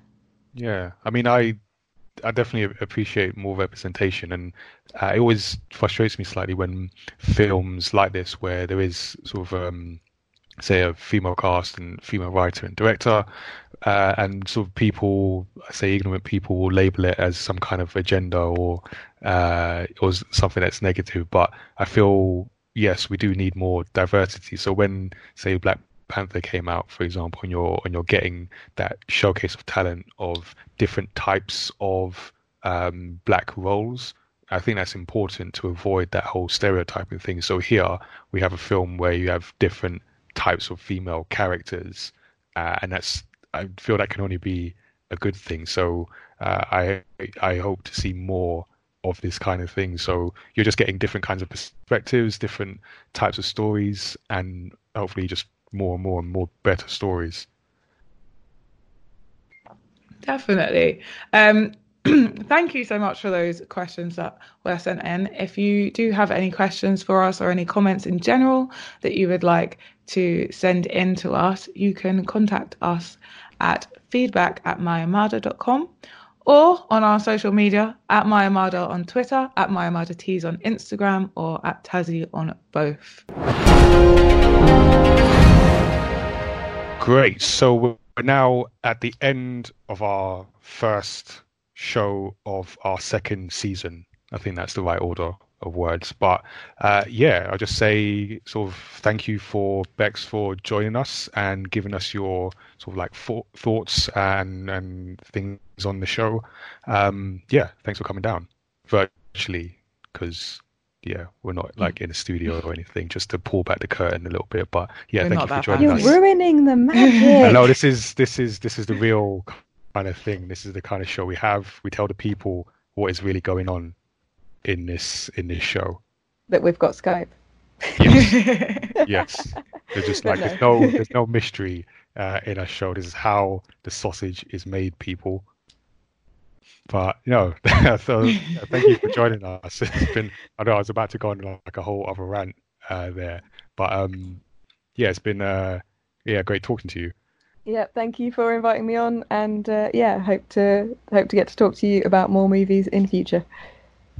Yeah. I mean i i definitely appreciate more representation and uh, it always frustrates me slightly when films like this where there is sort of um say a female cast and female writer and director uh, and sort of people, I say ignorant people, will label it as some kind of agenda or uh, or something that's negative. But I feel yes, we do need more diversity. So when say Black Panther came out, for example, and you're and you're getting that showcase of talent of different types of um, black roles. I think that's important to avoid that whole stereotyping thing. So here we have a film where you have different types of female characters, uh, and that's I feel that can only be a good thing. So uh, I I hope to see more of this kind of thing. So you're just getting different kinds of perspectives, different types of stories, and hopefully just more and more and more better stories. Definitely. Um, thank you so much for those questions that were sent in. If you do have any questions for us or any comments in general that you would like to send in to us, you can contact us at feedback at myamada.com or on our social media at myamada on Twitter, at myamada tees on Instagram, or at Tazzy on both. Great. So we're now at the end of our first show of our second season. I think that's the right order of words. But uh, yeah, I'll just say sort of thank you for Bex for joining us and giving us your sort of like thoughts and and things on the show. Um, yeah, thanks for coming down virtually because yeah, we're not like in a studio or anything, just to pull back the curtain a little bit. But yeah, we're thank you for joining You're us. You're ruining the magic. no, this is this is this is the real kind of thing. This is the kind of show we have. We tell the people what is really going on in this in this show. That we've got Skype. Yes. yes. There's just like no. there's no there's no mystery uh, in our show. This is how the sausage is made, people. But you know, so thank you for joining us. It's been I know I was about to go on like a whole other rant uh, there, but um, yeah, it's been uh, yeah, great talking to you. Yeah, thank you for inviting me on, and uh, yeah, hope to hope to get to talk to you about more movies in future.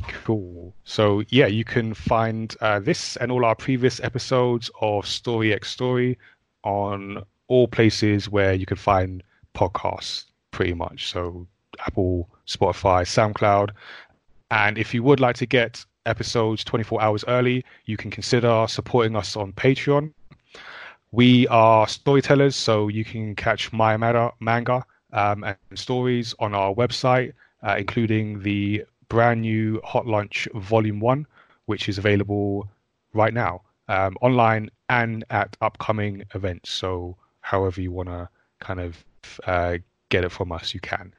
Cool. So yeah, you can find uh, this and all our previous episodes of Story X Story on all places where you can find podcasts, pretty much. So Apple, Spotify, SoundCloud, and if you would like to get episodes 24 hours early, you can consider supporting us on Patreon. We are storytellers, so you can catch my manga um, and stories on our website, uh, including the brand new Hot Lunch Volume 1, which is available right now um, online and at upcoming events. So, however you want to kind of uh, get it from us, you can.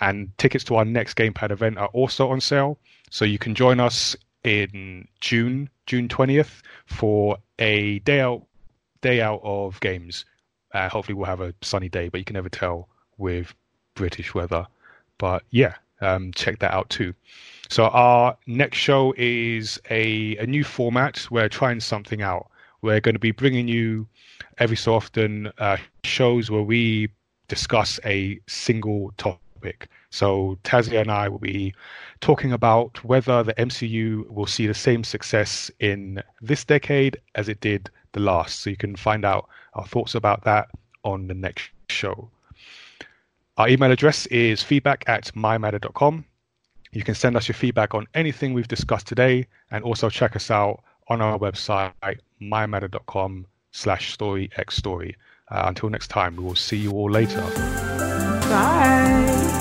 And tickets to our next Gamepad event are also on sale. So, you can join us in June, June 20th, for a day out day out of games. Uh, hopefully, we'll have a sunny day, but you can never tell with British weather. But yeah, um, check that out too. So our next show is a, a new format. We're trying something out. We're going to be bringing you every so often uh, shows where we discuss a single topic. So Tazia and I will be talking about whether the MCU will see the same success in this decade as it did the last. So you can find out our thoughts about that on the next show. Our email address is feedback at mymatter.com. You can send us your feedback on anything we've discussed today and also check us out on our website, mymatter.com slash story x story. Uh, until next time, we will see you all later. Bye.